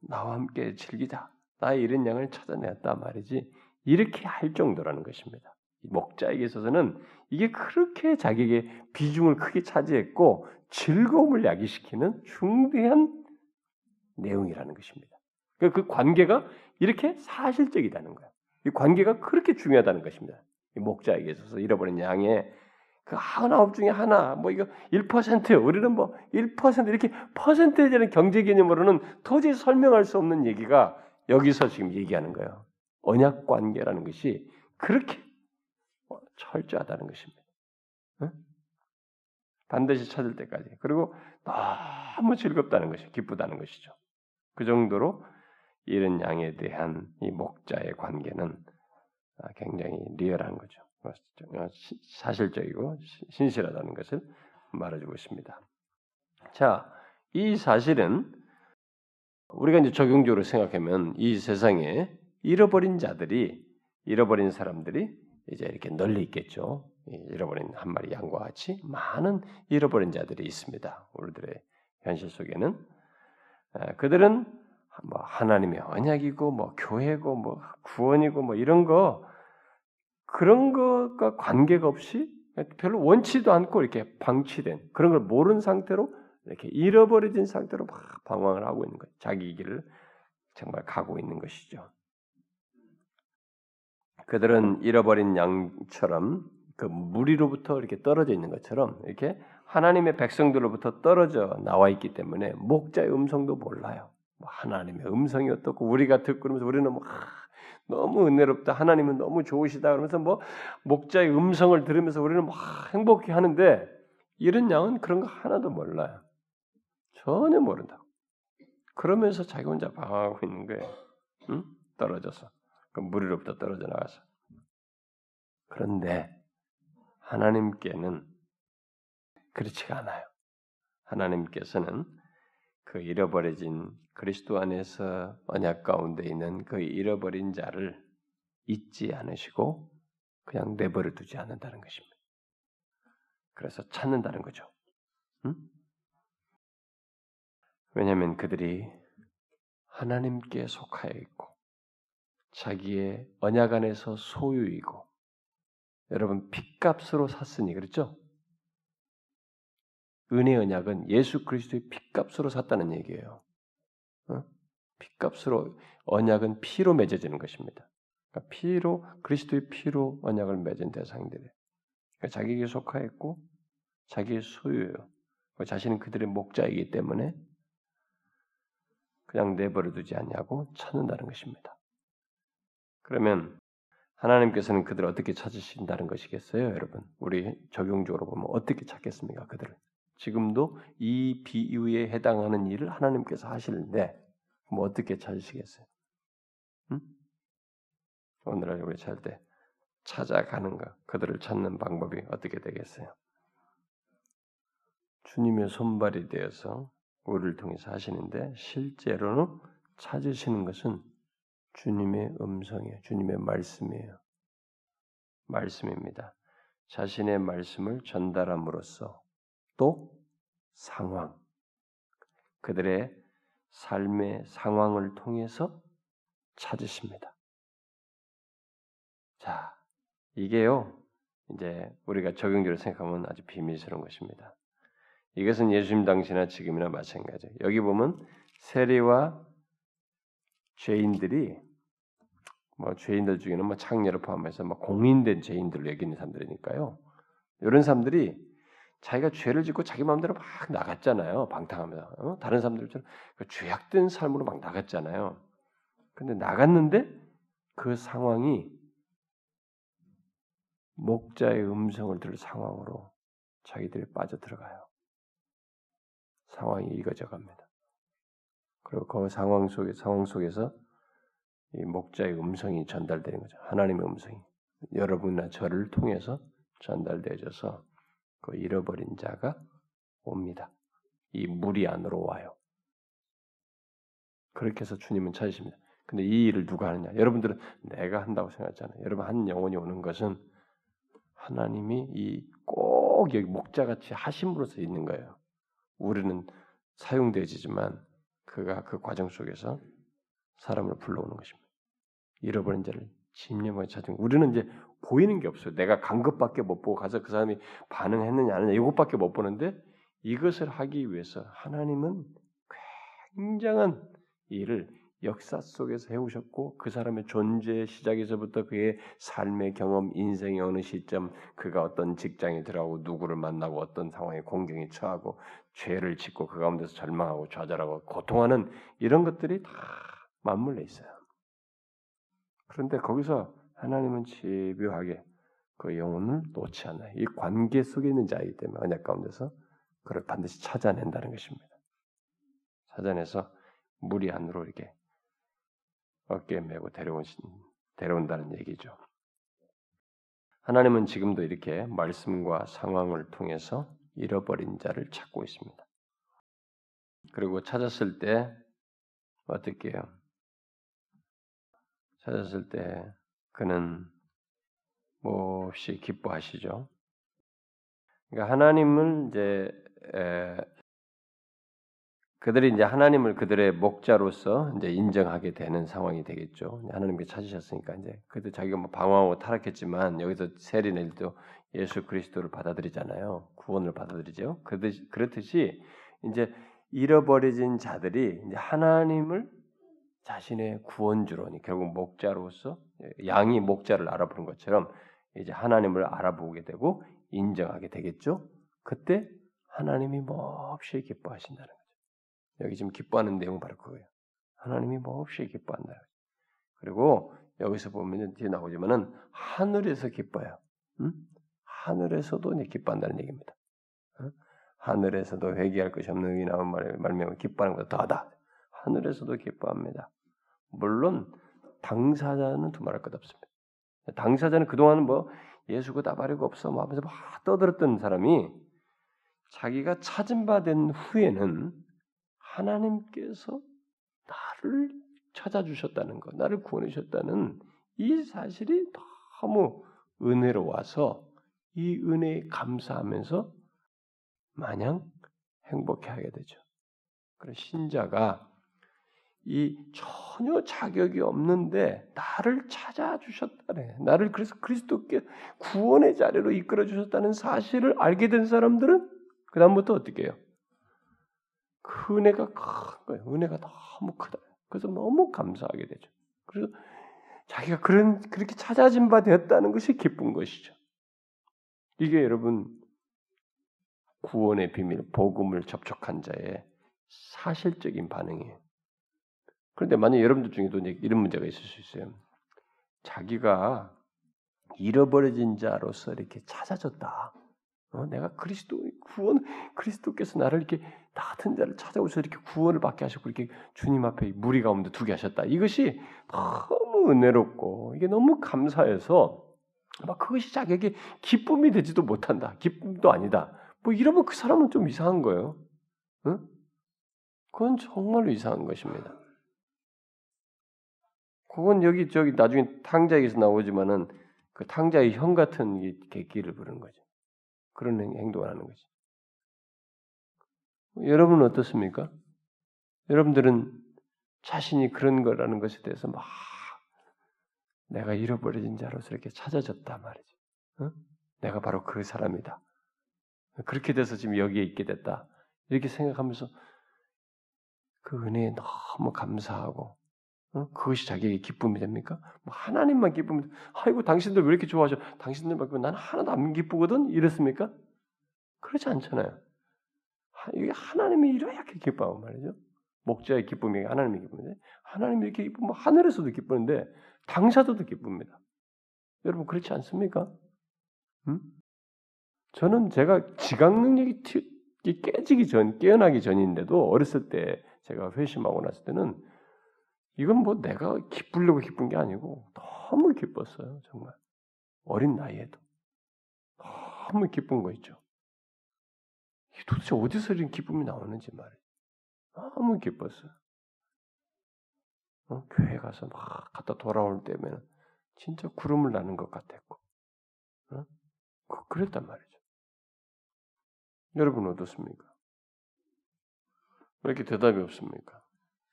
나와 함께 즐기자. 나의 이런 양을 찾아냈다 말이지. 이렇게 할 정도라는 것입니다. 목자에게 있어서는 이게 그렇게 자기에게 비중을 크게 차지했고 즐거움을 야기시키는 중대한 내용이라는 것입니다. 그러니까 그 관계가 이렇게 사실적이다는 거예요. 이 관계가 그렇게 중요하다는 것입니다. 목자에게 있어서 잃어버린 양의 그 하나업 중에 하나, 뭐 이거 1%, 우리는 뭐 1% 이렇게 대한 경제 개념으로는 도저히 설명할 수 없는 얘기가 여기서 지금 얘기하는 거예요. 언약 관계라는 것이 그렇게 철저하다는 것입니다. 응? 반드시 찾을 때까지. 그리고 너무 즐겁다는 것이 기쁘다는 것이죠. 그 정도로 이런 양에 대한 이 목자의 관계는 굉장히 리얼한 거죠. 사실적이고 신실하다는 것을 말해주고 있습니다. 자, 이 사실은 우리가 이제 적용적으로 생각하면 이 세상에 잃어버린 자들이 잃어버린 사람들이 이제 이렇게 널리 있겠죠. 잃어버린 한 마리 양과 같이 많은 잃어버린 자들이 있습니다. 우리들의 현실 속에는 그들은 뭐 하나님의 언약이고 뭐 교회고 뭐 구원이고 뭐 이런 거 그런 것과 관계가 없이 별로 원치도 않고 이렇게 방치된 그런 걸 모르는 상태로 이렇게 잃어버려진 상태로 막 방황을 하고 있는 거예요. 자기 길을 정말 가고 있는 것이죠. 그들은 잃어버린 양처럼 그 무리로부터 이렇게 떨어져 있는 것처럼 이렇게 하나님의 백성들로부터 떨어져 나와 있기 때문에 목자의 음성도 몰라요. 뭐 하나님의 음성이 어떻고 우리가 듣고 그러면서 우리는 뭐 아, 너무 은혜롭다 하나님은 너무 좋으시다 그러면서 뭐 목자의 음성을 들으면서 우리는 막 행복해 하는데 이런 양은 그런 거 하나도 몰라요. 전혀 모른다. 그러면서 자기 혼자 방황하고 있는 거예요. 응? 떨어져서 그 무리로부터 떨어져 나가서. 그런데 하나님께는 그렇지가 않아요. 하나님께서는 그 잃어버려진 그리스도 안에서 언약 가운데 있는 그 잃어버린 자를 잊지 않으시고 그냥 내버려 두지 않는다는 것입니다. 그래서 찾는다는 거죠. 응? 왜냐하면 그들이 하나님께 속하여 있고 자기의 언약 안에서 소유이고 여러분 핏값으로 샀으니 그렇죠? 은혜 언약은 예수 그리스도의 핏값으로 샀다는 얘기예요. 어? 핏값으로 언약은 피로 맺어지는 것입니다. 그러니까 피로 그리스도의 피로 언약을 맺은 대상들이 그러니까 자기에게 속하였고 자기의 소유예요. 자신은 그들의 목자이기 때문에 그냥 내버려 두지 않냐고 찾는다는 것입니다. 그러면 하나님께서는 그들을 어떻게 찾으신다는 것이겠어요, 여러분? 우리 적용적으로 보면 어떻게 찾겠습니까, 그들을? 지금도 이 비유에 해당하는 일을 하나님께서 하시는데 뭐 어떻게 찾으시겠어요? 응? 오늘 우리 찾을 때 찾아가는가 그들을 찾는 방법이 어떻게 되겠어요? 주님의 손발이 되어서 우리를 통해서 하시는데 실제로는 찾으시는 것은 주님의 음성이에요. 주님의 말씀이에요. 말씀입니다. 자신의 말씀을 전달함으로써 또 상황, 그들의 삶의 상황을 통해서 찾으십니다. 자, 이게요, 이제 우리가 적용적으로 생각하면 아주 비밀스러운 것입니다. 이것은 예수님 당시나 지금이나 마찬가지예요. 여기 보면 세리와 죄인들이 뭐 죄인들 중에는 뭐 창녀를 포함해서 뭐 공인된 죄인들로 여기는 사람들이니까요. 이런 사람들이 자기가 죄를 짓고 자기 마음대로 막 나갔잖아요. 방탕하면서 어? 다른 사람들처럼 그 죄악된 삶으로 막 나갔잖아요. 근데 나갔는데 그 상황이 목자의 음성을 들을 상황으로 자기들이 빠져 들어가요. 상황이 이거져 갑니다. 그리고 그 상황 속에 상황 속에서 이 목자의 음성이 전달되는 거죠. 하나님의 음성이 여러분이나 저를 통해서 전달되어져서 그 잃어버린 자가 옵니다. 이 무리 안으로 와요. 그렇게 해서 주님은 찾으십니다. 근데 이 일을 누가 하느냐? 여러분들은 내가 한다고 생각하잖아요. 여러분 한 영혼이 오는 것은 하나님이 이 꼭 여기 목자같이 하심으로써 있는 거예요. 우리는 사용되지만 그가 그 과정 속에서 사람을 불러오는 것입니다. 잃어버린 자를 집념하게 찾은 우리는 이제 보이는 게 없어요. 내가 간 것밖에 못 보고 가서 그 사람이 반응했느냐 안 했느냐 이것밖에 못 보는데 이것을 하기 위해서 하나님은 굉장한 일을 역사 속에서 해오셨고 그 사람의 존재의 시작에서부터 그의 삶의 경험, 인생의 어느 시점, 그가 어떤 직장에 들어가고 누구를 만나고 어떤 상황에 공경에 처하고 죄를 짓고 그 가운데서 절망하고 좌절하고 고통하는 이런 것들이 다 맞물려 있어요. 그런데 거기서 하나님은 집요하게 그 영혼을 놓지 않아요. 이 관계 속에 있는 자이기 때문에 언약 가운데서 그를 반드시 찾아낸다는 것입니다. 찾아내서 무리 안으로 이렇게 어깨에 메고 데려온, 데려온다는 얘기죠. 하나님은 지금도 이렇게 말씀과 상황을 통해서 잃어버린 자를 찾고 있습니다. 그리고 찾았을 때 어떻게 해요? 찾았을 때 그는 몹시 기뻐하시죠. 그러니까 하나님을 이제 에, 그들이 이제 하나님을 그들의 목자로서 이제 인정하게 되는 상황이 되겠죠. 하나님께 찾으셨으니까 이제 그때 자기가 뭐 방황하고 타락했지만 여기서 세리넬도 예수 그리스도를 받아들이잖아요. 구원을 받아들이죠. 그렇듯이 이제 잃어버려진 자들이 이제 하나님을 자신의 구원주로 결국 목자로서 양이 목자를 알아보는 것처럼 이제 하나님을 알아보게 되고 인정하게 되겠죠. 그때 하나님이 몹시 기뻐하신다는 거죠. 여기 지금 기뻐하는 내용은 바로 그거예요. 하나님이 몹시 기뻐한다. 그리고 여기서 보면 뒤에 나오지만은 하늘에서 기뻐요. 응? 하늘에서도 기뻐한다는 얘기입니다. 응? 하늘에서도 회개할 것이 없는 의인 나온 말미암아 기뻐하는 것보다 더하다. 하늘에서도 기뻐합니다. 물론 당사자는 두말할 것 없습니다. 당사자는 그동안은 뭐 예수 그다 바르고 없어 뭐 하면서 막 떠들었던 사람이 자기가 찾은 바 된 후에는 하나님께서 나를 찾아주셨다는 것, 나를 구원하셨다는 이 사실이 너무 은혜로 와서 이 은혜에 감사하면서 마냥 행복해하게 되죠. 그런 신자가 이 전혀 자격이 없는데 나를 찾아주셨다네. 나를 그래서 그리스도께 구원의 자리로 이끌어 주셨다는 사실을 알게 된 사람들은 그 다음부터 어떻게 해요? 그 은혜가 큰 거예요. 은혜가 너무 크다. 그래서 너무 감사하게 되죠. 그래서 자기가 그런 그렇게 찾아진 바 되었다는 것이 기쁜 것이죠. 이게 여러분 구원의 비밀, 복음을 접촉한 자의 사실적인 반응이에요. 그런데 만약 여러분들 중에도 이런 문제가 있을 수 있어요. 자기가 잃어버려진 자로서 이렇게 찾아졌다. 어, 내가 그리스도 구원 그리스도께서 나를 이렇게 나 같은 자를 찾아오셔서 이렇게 구원을 받게 하셨고 이렇게 주님 앞에 무리 가운데 두게 하셨다. 이것이 너무 은혜롭고 이게 너무 감사해서 막 그것이 자기에게 기쁨이 되지도 못한다. 기쁨도 아니다. 뭐 이러면 그 사람은 좀 이상한 거예요. 응? 그건 정말로 이상한 것입니다. 그건 여기 저기 나중에 탕자에서 나오지만은 그 탕자의 형 같은 객기를 부르는 거죠. 그런 행동을 하는 거지. 여러분은 어떻습니까? 여러분들은 자신이 그런 거라는 것에 대해서 막 내가 잃어버려진 자로서 이렇게 찾아졌다 말이지. 어? 내가 바로 그 사람이다. 그렇게 돼서 지금 여기에 있게 됐다. 이렇게 생각하면서 그 은혜에 너무 감사하고 어? 그것이 자기에게 기쁨이 됩니까? 뭐 하나님만 기쁨이 아이고 당신들 왜 이렇게 좋아하셔? 당신들만 기쁘면 나는 하나도 안 기쁘거든? 이랬습니까? 그렇지 않잖아요. 이게 하나님이 이렇게 기뻐하고 말이죠. 목자의 기쁨이 하나님의 기쁨인데 하나님이 이렇게 기쁘면 하늘에서도 기쁘는데 당사자도 기쁩니다. 여러분 그렇지 않습니까? 음? 저는 제가 지각 능력이 깨지기 전, 깨어나기 전인데도 어렸을 때 제가 회심하고 났을 때는 이건 뭐 내가 기쁘려고 기쁜 게 아니고 너무 기뻤어요. 정말. 어린 나이에도. 너무 기쁜 거 있죠. 도대체 어디서 이런 기쁨이 나오는지 말이에요. 너무 기뻤어요. 어? 교회 가서 막 갔다 돌아올 때면 진짜 구름을 나는 것 같았고. 어? 그, 그랬단 말이죠. 여러분 어떻습니까? 왜 이렇게 대답이 없습니까?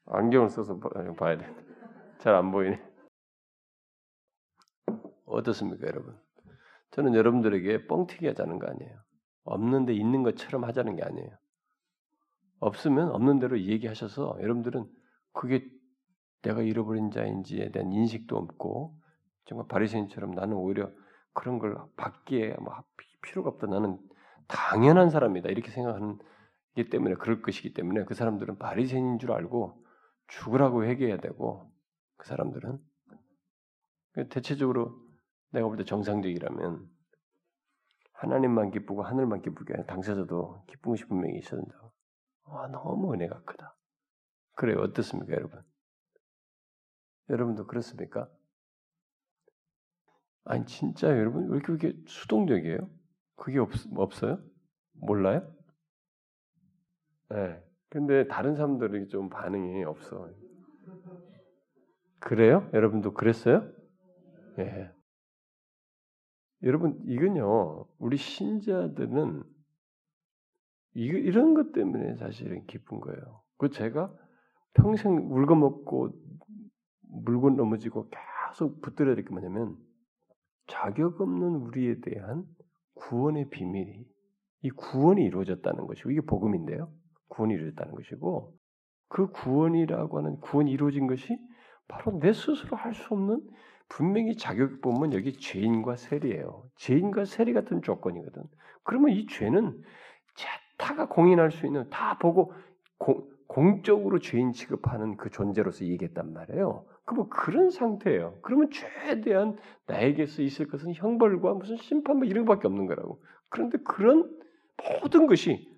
안경을 써서 봐야 돼. 잘 안 보이네. 어떻습니까, 여러분? 저는 여러분들에게 뻥튀기 하자는 거 아니에요. 없는데 있는 것처럼 하자는 게 아니에요. 없으면 없는 대로 얘기하셔서 여러분들은 그게 내가 잃어버린 자인지에 대한 인식도 없고 정말 바리새인처럼 나는 오히려 그런 걸 받기에 뭐 필요가 없다. 나는 당연한 사람이다. 이렇게 생각하는 기 때문에 그럴 것이기 때문에 그 사람들은 바리새인인 줄 알고 죽으라고 회개해야 되고 그 사람들은 대체적으로 내가 볼 때 정상적이라면 하나님만 기쁘고 하늘만 기쁘게 당사자도 기쁜 것이 분명히 있어야 된다고. 와 너무 은혜가 크다. 그래요 어떻습니까 여러분? 여러분도 그렇습니까? 아니 진짜 여러분 왜 이렇게 수동적이에요? 그게 없, 없어요? 몰라요? 네. 근데 다른 사람들이 좀 반응이 없어. 그래요? 여러분도 그랬어요? 예. 여러분 이건요 우리 신자들은 이런 것 때문에 사실은 기쁜 거예요. 그 제가 평생 울고 먹고 물고 넘어지고 계속 붙들어야 될 게 뭐냐면 자격 없는 우리에 대한 구원의 비밀이 이 구원이 이루어졌다는 것이고 이게 복음인데요. 구원이 이루어졌다는 것이고 그 구원이라고 하는 구원이 이루어진 것이 바로 내 스스로 할 수 없는 분명히 자격 보면 여기 죄인과 세리예요. 죄인과 세리 같은 조건이거든. 그러면 이 죄는 자타가 공인할 수 있는 다 보고 공, 공적으로 죄인 취급하는 그 존재로서 얘기했단 말이에요. 그러면 그런 상태예요. 그러면 죄에 대한 나에게서 있을 것은 형벌과 무슨 심판 뭐 이런 것밖에 없는 거라고. 그런데 그런 모든 것이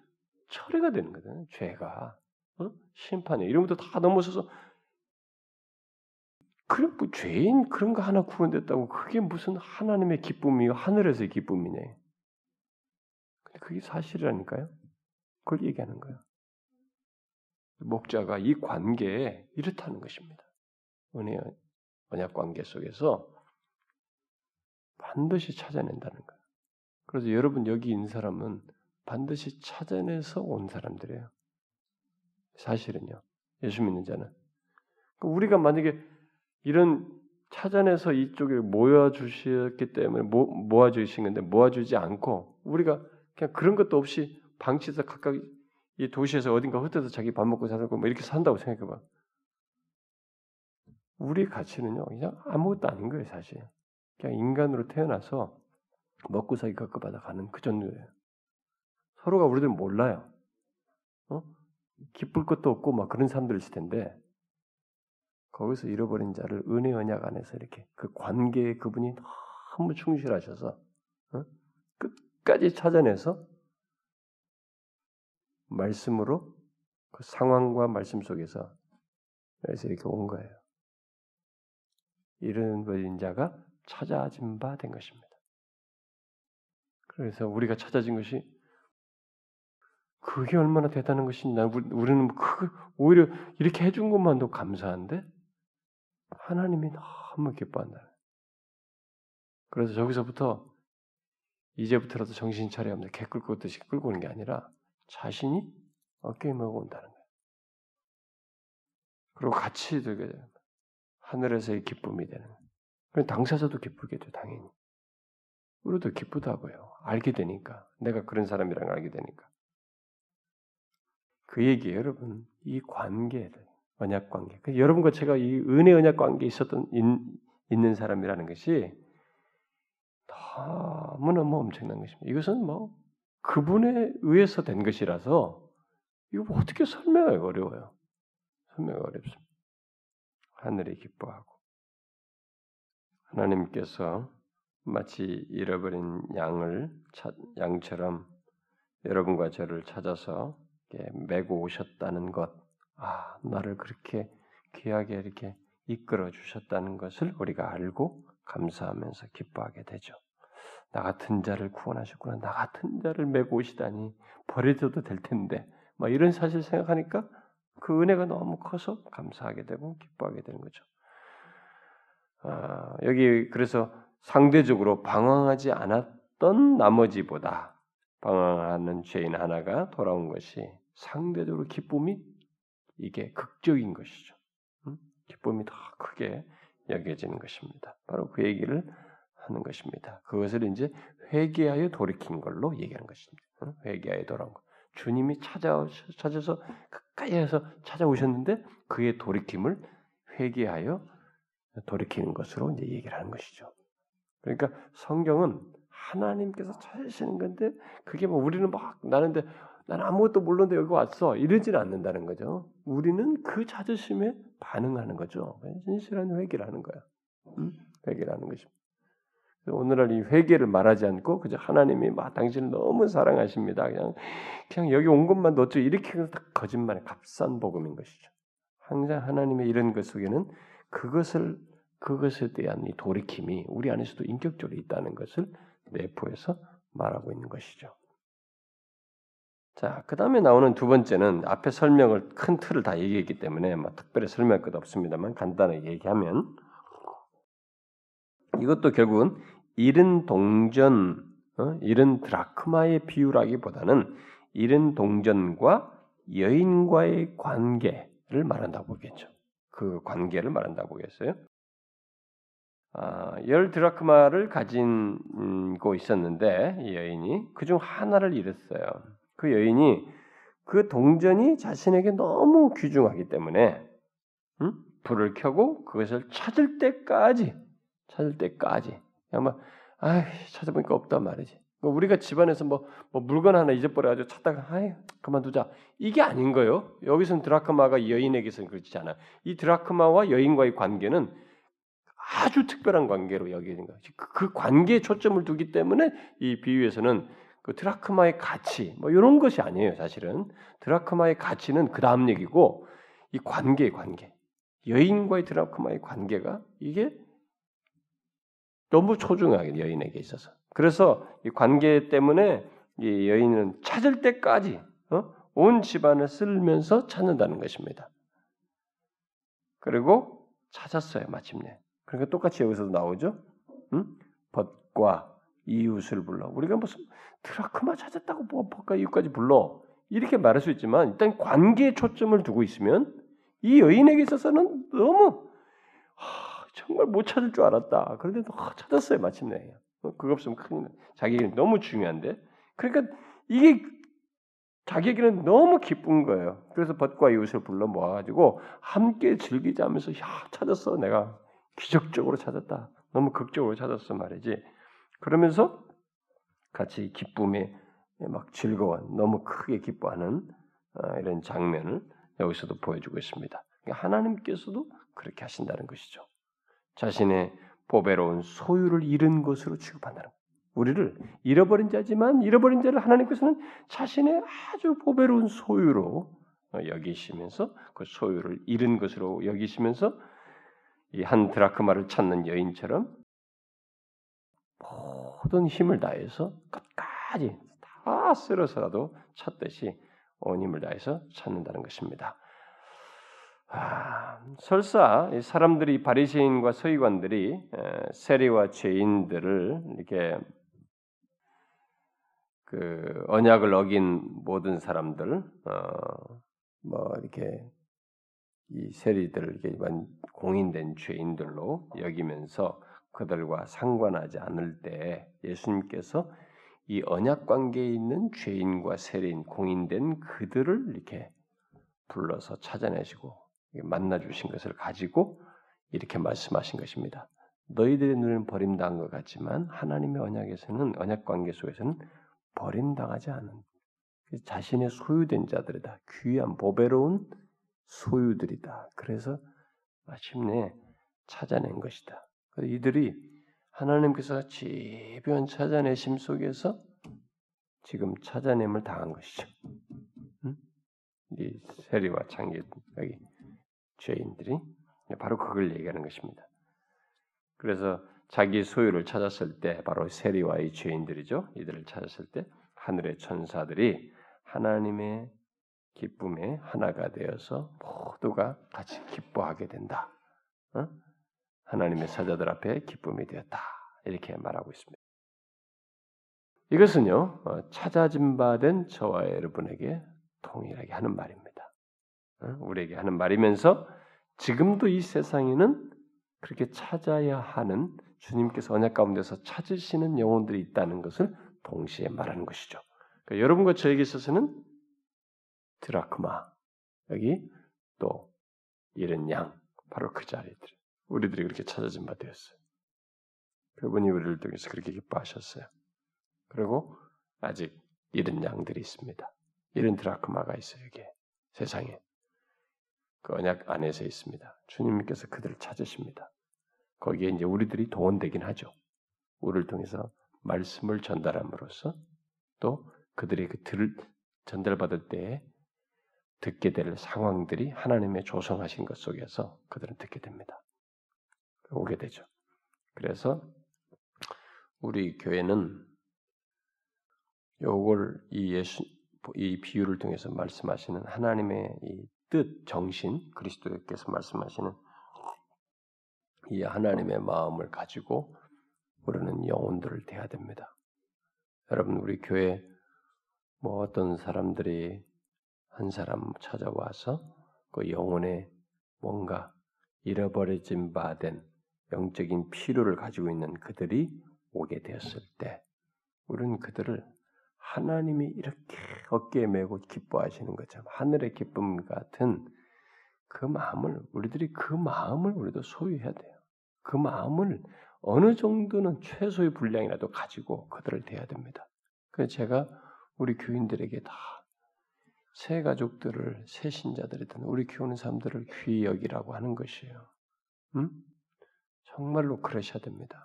철회가 되는 거든. 죄가 어? 심판이 것도 다 넘어서서 그런 뭐 죄인 그런 거 하나 구원됐다고 그게 무슨 하나님의 기쁨이요 하늘에서의 기쁨이네. 근데 그게 사실이라니까요. 그걸 얘기하는 거예요. 목자가 이 관계에 이렇다는 것입니다. 은혜 언약 관계 속에서 반드시 찾아낸다는 거예요. 그래서 여러분 여기 있는 사람은 반드시 찾아내서 온 사람들이에요. 사실은요. 예수 믿는 자는. 그러니까 우리가 만약에 이런 찾아내서 이쪽에 모아주셨기 때문에 모, 아주신 건데 모아주지 않고 우리가 그냥 그런 것도 없이 방치해서 각각 이 도시에서 어딘가 흩어서 자기 밥 먹고 살고 뭐 이렇게 산다고 생각해봐. 우리 가치는요 그냥 아무것도 아닌 거예요 사실. 그냥 인간으로 태어나서 먹고 살기 갖고받아 가는 그 정도예요. 서로가 우리들 몰라요. 어? 기쁠 것도 없고 막 그런 사람들 있을 텐데 거기서 잃어버린 자를 은혜 언약 안에서 이렇게 그 관계에 그분이 너무 충실하셔서 어? 끝까지 찾아내서 말씀으로 그 상황과 말씀 속에서 그래서 이렇게 온 거예요. 잃어버린 자가 찾아진 바 된 것입니다. 그래서 우리가 찾아진 것이 그게 얼마나 대단한 것인지 난 우리는 그 오히려 이렇게 해준 것만도 감사한데 하나님이 너무 기뻐한다. 그래서 저기서부터 이제부터라도 정신 차려야 합니다. 개 끌고 오듯이 끌고 오는 게 아니라 자신이 어깨에 메고 온다는 거예요. 그리고 같이 되게 하늘에서의 기쁨이 되는. 그럼 당사자도 기쁘게 돼 당연히. 우리도 기쁘다고요. 알게 되니까 내가 그런 사람이라는 걸 알게 되니까. 그 얘기 여러분 이 관계를 언약 관계. 그 여러분과 제가 이 은혜 언약 관계에 있었던 인, 있는 사람이라는 것이 너무너무 엄청난 것입니다. 이것은 뭐 그분에 의해서 된 것이라서 이거 뭐 어떻게 설명하기 어려워요. 설명이 어렵습니다. 하늘이 기뻐하고 하나님께서 마치 잃어버린 양을 양처럼 여러분과 저를 찾아서 메고 오셨다는 것. 아, 나를 그렇게 귀하게 이렇게 이끌어 주셨다는 것을 우리가 알고 감사하면서 기뻐하게 되죠. 나 같은 자를 구원하셨구나. 나 같은 자를 메고 오시다니 버려져도 될 텐데. 막 이런 사실 생각하니까 그 은혜가 너무 커서 감사하게 되고 기뻐하게 되는 거죠. 아, 여기 그래서 상대적으로 방황하지 않았던 나머지보다 방황하는 죄인 하나가 돌아온 것이 상대적으로 기쁨이 이게 극적인 것이죠. 음? 기쁨이 더 크게 여겨지는 것입니다. 바로 그 얘기를 하는 것입니다. 그것을 이제 회개하여 돌이킨 걸로 얘기하는 것입니다. 음? 회개하여 돌아온 것. 주님이 찾아 찾아서 가까이에서 찾아오셨는데 그의 돌이킴을 회개하여 돌이키는 것으로 이제 얘기를 하는 것이죠. 그러니까 성경은 하나님께서 찾으시는 건데 그게 뭐 우리는 막 나는데 나는 아무것도 모르는데 여기 왔어 이러지는 않는다는 거죠. 우리는 그 찾으심에 반응하는 거죠. 진실한 회개라는 거야. 음? 회개라는 것입니다. 오늘날 이 회개를 말하지 않고 그저 하나님이 막 당신을 너무 사랑하십니다. 그냥 그냥 여기 온 것만 넣죠. 이렇게 다 거짓말의 값싼 복음인 것이죠. 항상 하나님의 이런 것 속에는 그것을 그것에 대한 이 돌이킴이 우리 안에서도 인격적으로 있다는 것을 내포해서 말하고 있는 것이죠. 자, 그 다음에 나오는 두 번째는 앞에 설명을 큰 틀을 다 얘기했기 때문에 뭐 특별히 설명할 것 없습니다만 간단하게 얘기하면 이것도 결국은 이른 동전, 어? 이른 드라크마의 비유라기보다는 이른 동전과 여인과의 관계를 말한다고 보겠죠. 그 관계를 말한다고 보겠어요. 아, 열 드라크마를 가진고 있었는데 이 여인이 그 중 하나를 잃었어요. 그 여인이 그 동전이 자신에게 너무 귀중하기 때문에 음? 불을 켜고 그것을 찾을 때까지 찾을 때까지 아마 아 찾아보니까 없단 말이지. 뭐 우리가 집안에서 뭐, 뭐 물건 하나 잊어버려가지고 찾다가 아이 그만두자 이게 아닌 거예요. 여기서는 드라크마가 여인에게서는 그렇지 않아. 이 드라크마와 여인과의 관계는 아주 특별한 관계로 여기는 거죠. 그, 그 관계에 초점을 두기 때문에 이 비유에서는 그 드라크마의 가치 뭐 이런 것이 아니에요. 사실은 드라크마의 가치는 그 다음 얘기고 이 관계의 관계 여인과의 드라크마의 관계가 이게 너무 소중하게 여인에게 있어서 그래서 이 관계 때문에 이 여인은 찾을 때까지 어? 온 집안을 쓸면서 찾는다는 것입니다. 그리고 찾았어요 마침내. 그러니까 똑같이 여기서도 나오죠. 응? 벗과 이웃을 불러. 우리가 무슨 드라크마 찾았다고 뭐 벗과 이웃까지 불러. 이렇게 말할 수 있지만 일단 관계에 초점을 두고 있으면 이 여인에게 있어서는 너무 하, 정말 못 찾을 줄 알았다. 그런데도 하, 찾았어요 마침내. 어, 그거 없으면 큰일 나. 자기에게는 너무 중요한데. 그러니까 이게 자기에게는 너무 기쁜 거예요. 그래서 벗과 이웃을 불러 모아가지고 함께 즐기자면서 야 찾았어 내가 기적적으로 찾았다. 너무 극적으로 찾았어 말이지. 그러면서 같이 기쁨에 막 즐거워, 너무 크게 기뻐하는 어, 이런 장면을 여기서도 보여주고 있습니다. 그러니까 하나님께서도 그렇게 하신다는 것이죠. 자신의 보배로운 소유를 잃은 것으로 취급한다는 것. 우리를 잃어버린 자지만 잃어버린 자를 하나님께서는 자신의 아주 보배로운 소유로 여기시면서 그 소유를 잃은 것으로 여기시면서 이 한 드라크마를 찾는 여인처럼 모든 힘을 다해서 끝까지 다 쓸어서라도 찾듯이 온 힘을 다해서 찾는다는 것입니다. 아, 설사 사람들이 바리새인과 서기관들이 세리와 죄인들을 이렇게 그 언약을 어긴 모든 사람들, 어, 뭐 이렇게 이 세리들을 공인된 죄인들로 여기면서 그들과 상관하지 않을 때 예수님께서 이 언약 관계에 있는 죄인과 세리인 공인된 그들을 이렇게 불러서 찾아내시고 만나 주신 것을 가지고 이렇게 말씀하신 것입니다. 너희들의 눈은 버림당한 것 같지만 하나님의 언약에서는 언약 관계 속에서는 버림당하지 않은 자신의 소유된 자들이다. 귀한 보배로운 소유들이다. 그래서 마침내 찾아낸 것이다. 이들이 하나님께서 집요한 찾아내심 속에서 지금 찾아냄을 당한 것이죠. 응? 이 세리와 창기 여기 죄인들이 바로 그걸 얘기하는 것입니다. 그래서 자기 소유를 찾았을 때 바로 세리와 이 죄인들이죠. 이들을 찾았을 때 하늘의 천사들이 하나님의 기쁨의 하나가 되어서 모두가 같이 기뻐하게 된다. 어? 하나님의 사자들 앞에 기쁨이 되었다. 이렇게 말하고 있습니다. 이것은요, 어, 찾아진 바 된 저와 여러분에게 동일하게 하는 말입니다. 우리에게 하는 말이면서 지금도 이 세상에는 그렇게 찾아야 하는 주님께서 언약 가운데서 찾으시는 영혼들이 있다는 것을 동시에 말하는 것이죠. 그러니까 여러분과 저에게 있어서는 드라크마 여기 또 이런 양 바로 그 자리들 우리들이 그렇게 찾아진 바 되었어요. 그분이 우리를 통해서 그렇게 기뻐하셨어요. 그리고 아직 이런 양들이 있습니다. 이런 드라크마가 있어요. 여기에 세상에 그 언약 안에서 있습니다. 주님께서 그들을 찾으십니다. 거기에 이제 우리들이 동원되긴 하죠. 우리를 통해서 말씀을 전달함으로써 또 그들이 그 들, 전달받을 때에 듣게 될 상황들이 하나님의 조성하신 것 속에서 그들은 듣게 됩니다. 오게 되죠. 그래서 우리 교회는 요걸 이 예수 이 비유를 통해서 말씀하시는 하나님의 이 뜻, 정신, 그리스도께서 말씀하시는 이 하나님의 마음을 가지고 우리는 영혼들을 대해야 됩니다. 여러분 우리 교회 뭐 어떤 사람들이 한 사람 찾아와서 그 영혼에 뭔가 잃어버려진 바된 영적인 필요를 가지고 있는 그들이 오게 되었을 때 우리는 그들을 하나님이 이렇게 어깨에 메고 기뻐하시는 것처럼 하늘의 기쁨 같은 그 마음을 우리들이 그 마음을 우리도 소유해야 돼요. 그 마음을 어느 정도는 최소의 분량이라도 가지고 그들을 대해야 됩니다. 그래서 제가 우리 교인들에게 다 새 가족들을 새 신자들이든 우리 키우는 사람들을 귀히 여기라고 하는 것이에요. 음? 정말로 그러셔야 됩니다.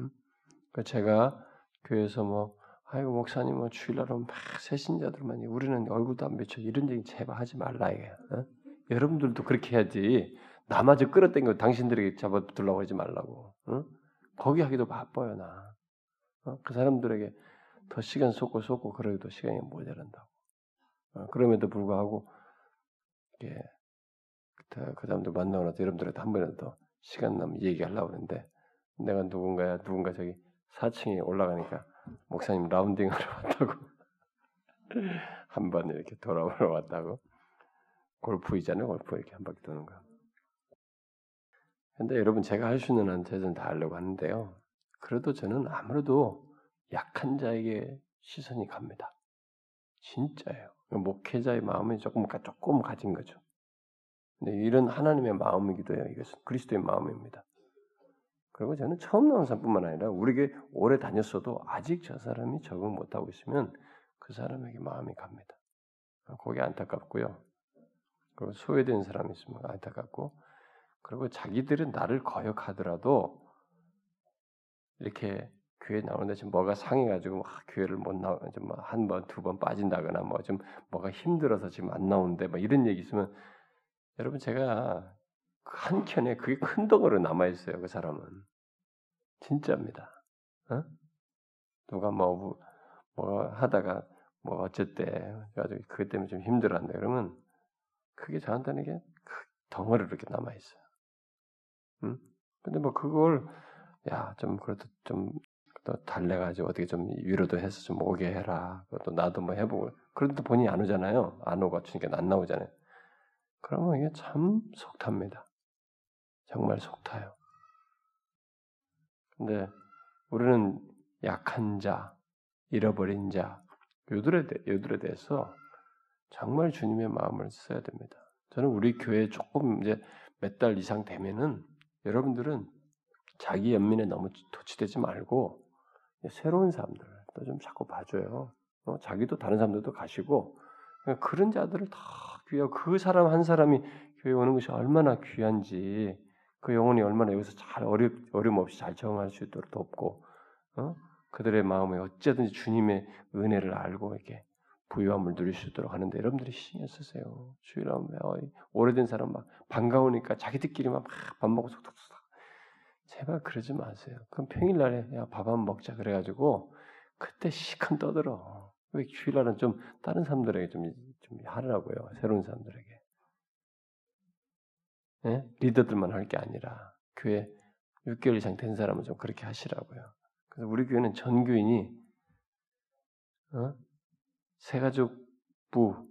음? 제가 교회에서 뭐 아이고 목사님 뭐 주일날은 막 새 신자들만 우리는 얼굴도 안 비춰 이런 얘기 제발 하지 말라 이게. 어? 여러분들도 그렇게 해야지. 나마저 끌어당겨 당신들에게 잡아들라고 하지 말라고. 어? 거기 하기도 바빠요 나. 어? 그 사람들에게 더 시간 쏟고 쏟고 그러기도 시간이 모자란다고. 어, 그럼에도 불구하고 예, 그 사람들 만나고 나서 여러분들한테 한 번이라도 시간 나면 얘기하려고 하는데 내가 누군가야 누군가 저기 4층에 올라가니까 목사님 라운딩하러 왔다고 한 번 이렇게 돌아보러 왔다고 골프이잖아요 골프 이렇게 한 바퀴 도는 거. 근데 여러분 제가 할 수 있는 한 최선 다 하려고 하는데요. 그래도 저는 아무래도 약한 자에게 시선이 갑니다. 진짜예요. 목회자의 마음이 조금 조금 가진 거죠. 근데 이런 하나님의 마음이기도 해요. 이것은 그리스도의 마음입니다. 그리고 저는 처음 나온 사람뿐만 아니라 우리에게 오래 다녔어도 아직 저 사람이 적응 못하고 있으면 그 사람에게 마음이 갑니다. 거기 안타깝고요. 그리고 소외된 사람이 있으면 안타깝고 그리고 자기들은 나를 거역하더라도 이렇게 교회 나오는데 지금 뭐가 상해가지고 막 교회를 못 나오, 좀한 번, 두 번 빠진다거나 뭐 좀 뭐가 힘들어서 지금 안 나오는데 뭐 이런 얘기 있으면 여러분 제가 한 켠에 그게 큰 덩어리로 남아 있어요. 그 사람은 진짜입니다. 어? 누가 뭐, 뭐 하다가 뭐 어쨌대 가지고 그것 때문에 좀 힘들어한다 그러면 그게 저한테는 이게 덩어리로 이렇게 남아 있어요. 응? 근데 뭐 그걸 야 좀 그래도 좀 달래가지고 어떻게 좀 위로도 해서 좀 오게 해라. 또 나도 뭐 해보고 그런데 본인이 안 오잖아요. 안 오고 그러니까 안 나오잖아요. 그러면 이게 참 속탑니다. 정말 속타요. 근데 우리는 약한 자, 잃어버린 자, 요들에, 대, 요들에 대해서 정말 주님의 마음을 써야 됩니다. 저는 우리 교회 조금 이제 몇 달 이상 되면은 여러분들은 자기 연민에 너무 도취되지 말고 새로운 사람들도 좀 자꾸 봐줘요. 어, 자기도 다른 사람들도 가시고 그런 자들을 다 귀하고 그 사람 한 사람이 교회 오는 것이 얼마나 귀한지 그 영혼이 얼마나 여기서 잘 어려, 어려움 없이 잘 적응할 수 있도록 돕고 어? 그들의 마음에 어쨌든지 주님의 은혜를 알고 이렇게 부유함을 누릴 수 있도록 하는데 여러분들이 신경 쓰세요. 주일하면 어, 오래된 사람 막 반가우니까 자기들끼리 막 밥 먹고 속속속 제발 그러지 마세요. 그럼 평일날에 밥한 먹자 그래가지고 그때 시큰 떠들어. 왜 주일날은 좀 다른 사람들에게 좀, 좀 하라고요. 새로운 사람들에게. 예? 리더들만 할 게 아니라 교회 6개월 이상 된 사람은 좀 그렇게 하시라고요. 그래서 우리 교회는 전 교인이 어? 새가족부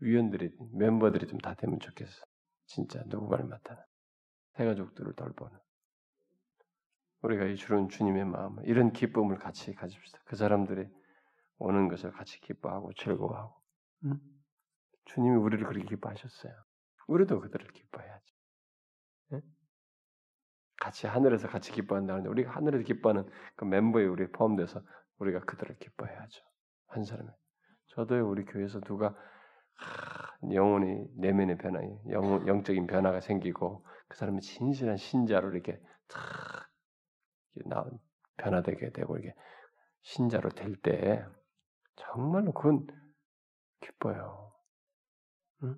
위원들이 멤버들이 좀 다 되면 좋겠어. 진짜 누구 말마다 해가족들을 돌보는 우리가 이 주는 주님의 마음을 이런 기쁨을 같이 가집시다. 그 사람들이 오는 것을 같이 기뻐하고 즐거워하고 응? 주님이 우리를 그렇게 기뻐하셨어요. 우리도 그들을 기뻐해야지. 응? 같이 하늘에서 같이 기뻐한다는데 우리가 하늘에서 기뻐하는 그 멤버에 우리 포함돼서 우리가 그들을 기뻐해야죠. 한 사람에. 저도 우리 교회에서 누가 하, 영혼이 내면의 변화, 영, 영적인 변화가 생기고 그 사람이 진실한 신자로 이렇게 탁나 변화되게 되고 이게 신자로 될 때 정말로 그건 기뻐요. 응?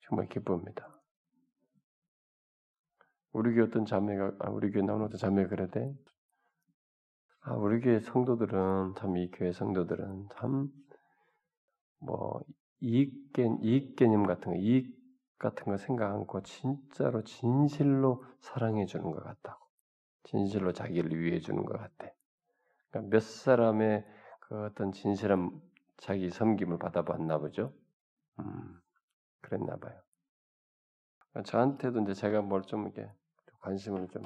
정말 기쁩니다. 우리 교회 어떤 자매가 아, 우리 교회 나오는 어떤 자매가 그러대. 아, 우리 교회 성도들은 참 이 교회 성도들은 참 뭐 이익 개 이익 개념 같은 거 이익 같은 거 생각 않고 진짜로 진실로 사랑해 주는 것 같다고. 진실로 자기를 위해 주는 것 같아. 그러니까 몇 사람의 그 어떤 진실한 자기 섬김을 받아봤나 보죠. 음, 그랬나 봐요. 저한테도 이제 제가 뭘 좀 이렇게 관심을 좀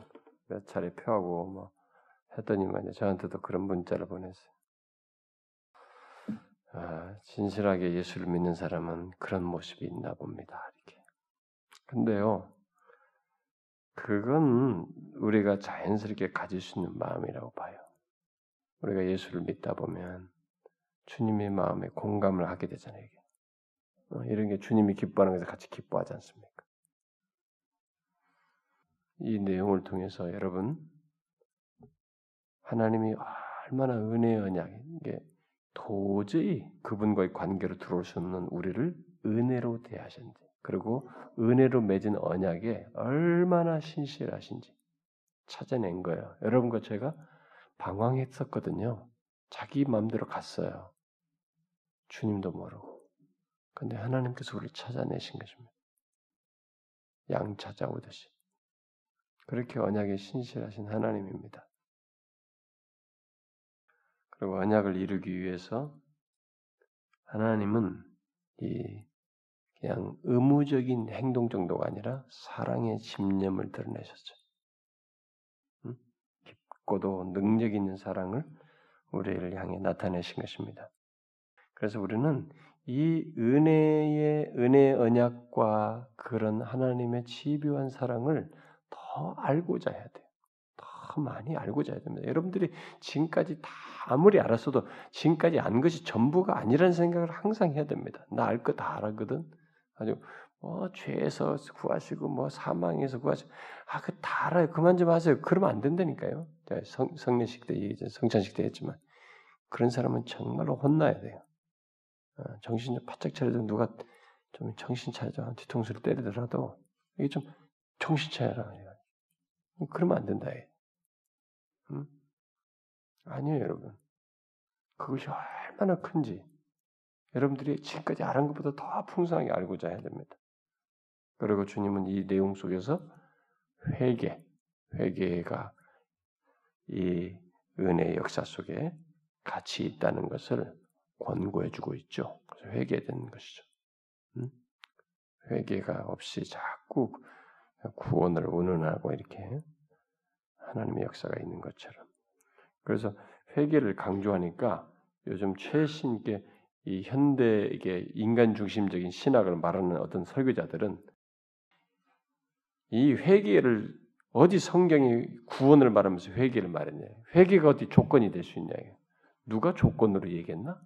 몇 차례 표하고 뭐 했더니만 저한테도 그런 문자를 보냈어요. 아, 진실하게 예수를 믿는 사람은 그런 모습이 있나 봅니다. 이렇게. 근데요, 그건 우리가 자연스럽게 가질 수 있는 마음이라고 봐요. 우리가 예수를 믿다 보면 주님의 마음에 공감을 하게 되잖아요. 이게. 어, 이런 게 주님이 기뻐하는 것에 같이 기뻐하지 않습니까? 이 내용을 통해서 여러분 하나님이 얼마나 은혜의 언약, 이게 도저히 그분과의 관계로 들어올 수 없는 우리를 은혜로 대하셨는지, 그리고 은혜로 맺은 언약에 얼마나 신실하신지 찾아낸 거예요. 여러분과 제가 방황했었거든요. 자기 마음대로 갔어요. 주님도 모르고. 근데 하나님께서 우리를 찾아내신 것입니다. 양 찾아오듯이. 그렇게 언약에 신실하신 하나님입니다. 그리고 언약을 이루기 위해서 하나님은 이 그냥 의무적인 행동 정도가 아니라 사랑의 집념을 드러내셨죠. 음? 깊고도 능력 있는 사랑을 우리를 향해 나타내신 것입니다. 그래서 우리는 이 은혜의 은혜 언약과 그런 하나님의 집요한 사랑을 더 알고자 해야 돼요. 더 많이 알고자 해야 됩니다. 여러분들이 지금까지 다 아무리 알았어도 지금까지 안 것이 전부가 아니라는 생각을 항상 해야 됩니다. 나 알 거 다 알았거든. 아주 뭐 죄에서 구하시고 뭐 사망에서 구하시고 아그 다 알아요. 그만 좀 하세요. 그러면 안 된다니까요. 성, 성례식 때 얘기했죠. 성찬식 때 했지만 그런 사람은 정말로 혼나야 돼요. 어, 정신 좀 바짝 차려도 누가 좀 정신 차려서 뒤통수를 때리더라도 이게 좀 정신 차려라. 그러면 안 된다. 음? 아니에요, 여러분. 그것이 얼마나 큰지 여러분들이 지금까지 알은 것보다 더 풍성하게 알고자 해야 됩니다. 그리고 주님은 이 내용 속에서 회개, 회개가 이 은혜의 역사 속에 같이 있다는 것을 권고해주고 있죠. 그래서 회개되는 것이죠. 음? 회개가 없이 자꾸 구원을 운운하고 이렇게 하나님의 역사가 있는 것처럼. 그래서 회개를 강조하니까 요즘 최신 게 이 현대 이게 인간 중심적인 신학을 말하는 어떤 설교자들은 이 회개를 어디 성경이 구원을 말하면서 회개를 말했냐? 회개가 어디 조건이 될 수 있냐? 누가 조건으로 얘기했나?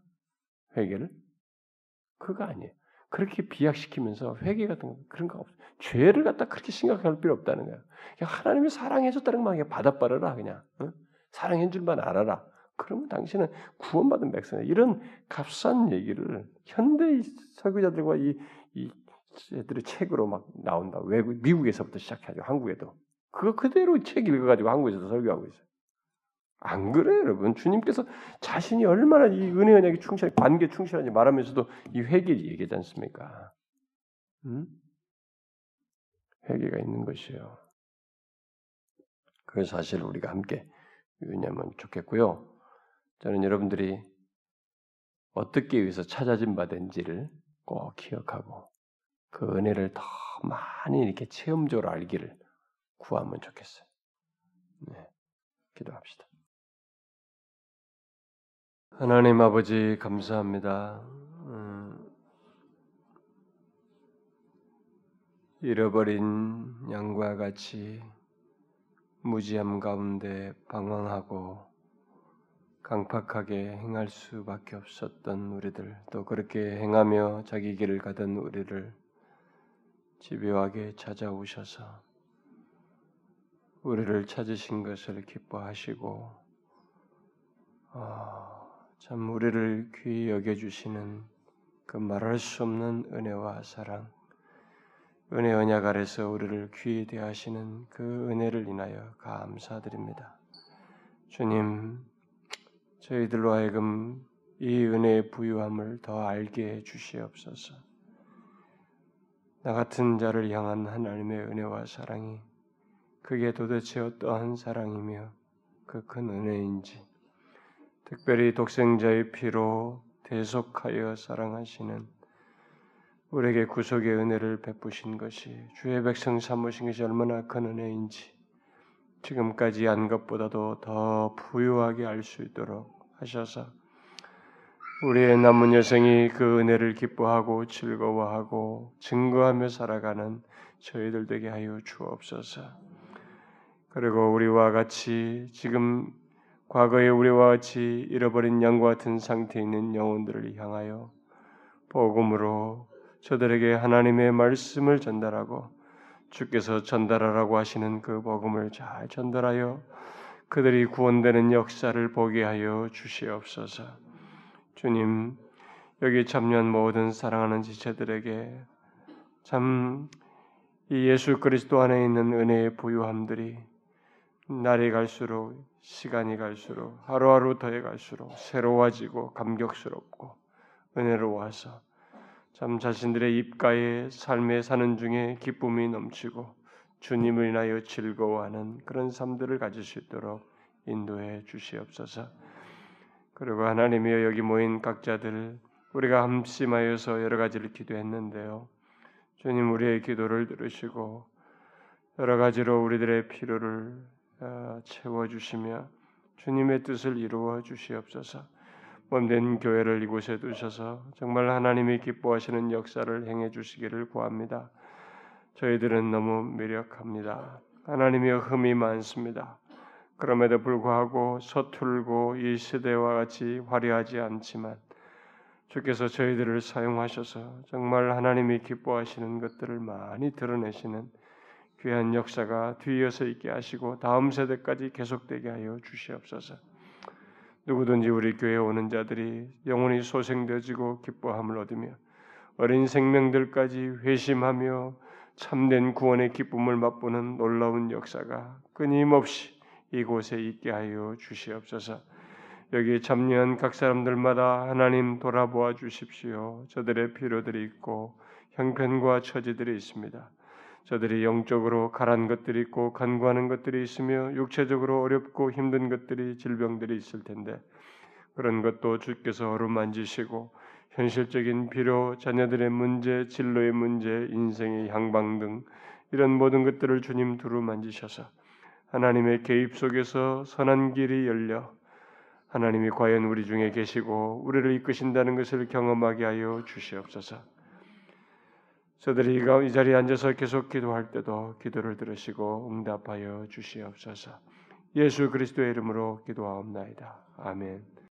회개를? 그거 아니에요. 그렇게 비약시키면서 회개 같은 거 그런 거 없어. 죄를 갖다 그렇게 심각할 필요 없다는 거야. 그냥 하나님이 사랑해줬다는 말 그냥 받아버려라 그냥. 어? 사랑한 줄만 알아라. 그러면 당신은 구원받은 백성이야. 이런 값싼 얘기를 현대 설교자들과 이, 이 애들의 책으로 막 나온다. 외국 미국에서부터 시작하죠. 한국에도 그거 그대로 책 읽어가지고 한국에서도 설교하고 있어요. 안 그래요, 여러분? 주님께서 자신이 얼마나 이 은혜 언약에 충실한 관계 충실한지 말하면서도 이 회개를 얘기하지 않습니까? 음? 회개가 있는 것이요. 그 사실 우리가 함께 유념하면 좋겠고요. 저는 여러분들이 어떻게 위해서 찾아진 바된지를 꼭 기억하고 그 은혜를 더 많이 이렇게 체험적으로 알기를 구하면 좋겠어요. 네, 기도합시다. 하나님 아버지 감사합니다. 음, 잃어버린 양과 같이 무지함 가운데 방황하고 강팍하게 행할 수밖에 없었던 우리들, 또 그렇게 행하며 자기 길을 가던 우리를 집요하게 찾아오셔서 우리를 찾으신 것을 기뻐하시고 어, 참 우리를 귀히 여겨주시는 그 말할 수 없는 은혜와 사랑, 은혜 언약 아래서 우리를 귀히 대하시는 그 은혜를 인하여 감사드립니다. 주님, 저희들로 하여금 이 은혜의 부유함을 더 알게 해 주시옵소서. 나 같은 자를 향한 하나님의 은혜와 사랑이 그게 도대체 어떠한 사랑이며 그 큰 은혜인지 특별히 독생자의 피로 대속하여 사랑하시는 우리에게 구속의 은혜를 베푸신 것이 주의 백성 삼으신 것이 얼마나 큰 은혜인지 지금까지 한 것보다도 더 부유하게 알 수 있도록 하셔서 우리의 남은 여생이 그 은혜를 기뻐하고 즐거워하고 증거하며 살아가는 저희들 되게 하여 주옵소서. 그리고 우리와 같이 지금 과거에 우리와 같이 잃어버린 양과 같은 상태에 있는 영혼들을 향하여 복음으로 저들에게 하나님의 말씀을 전달하고 주께서 전달하라고 하시는 그 복음을 잘 전달하여 그들이 구원되는 역사를 보게 하여 주시옵소서. 주님, 여기 참여한 모든 사랑하는 지체들에게 참 이 예수 그리스도 안에 있는 은혜의 부유함들이 날이 갈수록 시간이 갈수록 하루하루 더해 갈수록 새로워지고 감격스럽고 은혜로워서 참 자신들의 입가에 삶에 사는 중에 기쁨이 넘치고 주님을 인하여 즐거워하는 그런 삶들을 가질 수 있도록 인도해 주시옵소서. 그리고 하나님이여 여기 모인 각자들 우리가 함심하여서 여러 가지를 기도했는데요. 주님 우리의 기도를 들으시고 여러 가지로 우리들의 필요를 어, 채워 주시며 주님의 뜻을 이루어 주시옵소서. 몸된 교회를 이곳에 두셔서 정말 하나님이 기뻐하시는 역사를 행해 주시기를 구합니다. 저희들은 너무 미력합니다. 하나님의 흠이 많습니다. 그럼에도 불구하고 서툴고 이 시대와 같이 화려하지 않지만 주께서 저희들을 사용하셔서 정말 하나님이 기뻐하시는 것들을 많이 드러내시는 귀한 역사가 뒤이어서 있게 하시고 다음 세대까지 계속되게 하여 주시옵소서. 누구든지 우리 교회에 오는 자들이 영혼이 소생되어지고 기뻐함을 얻으며 어린 생명들까지 회심하며 참된 구원의 기쁨을 맛보는 놀라운 역사가 끊임없이 이곳에 있게 하여 주시옵소서. 여기 참여한 각 사람들마다 하나님 돌아보아 주십시오. 저들의 필요들이 있고 형편과 처지들이 있습니다. 저들이 영적으로 가란 것들이 있고 간구하는 것들이 있으며 육체적으로 어렵고 힘든 것들이 질병들이 있을 텐데 그런 것도 주께서 어루만지시고 현실적인 필요, 자녀들의 문제, 진로의 문제, 인생의 향방 등 이런 모든 것들을 주님 두루 만지셔서 하나님의 개입 속에서 선한 길이 열려 하나님이 과연 우리 중에 계시고 우리를 이끄신다는 것을 경험하게 하여 주시옵소서. 저들이 이 자리에 앉아서 계속 기도할 때도 기도를 들으시고 응답하여 주시옵소서. 예수 그리스도의 이름으로 기도하옵나이다. 아멘.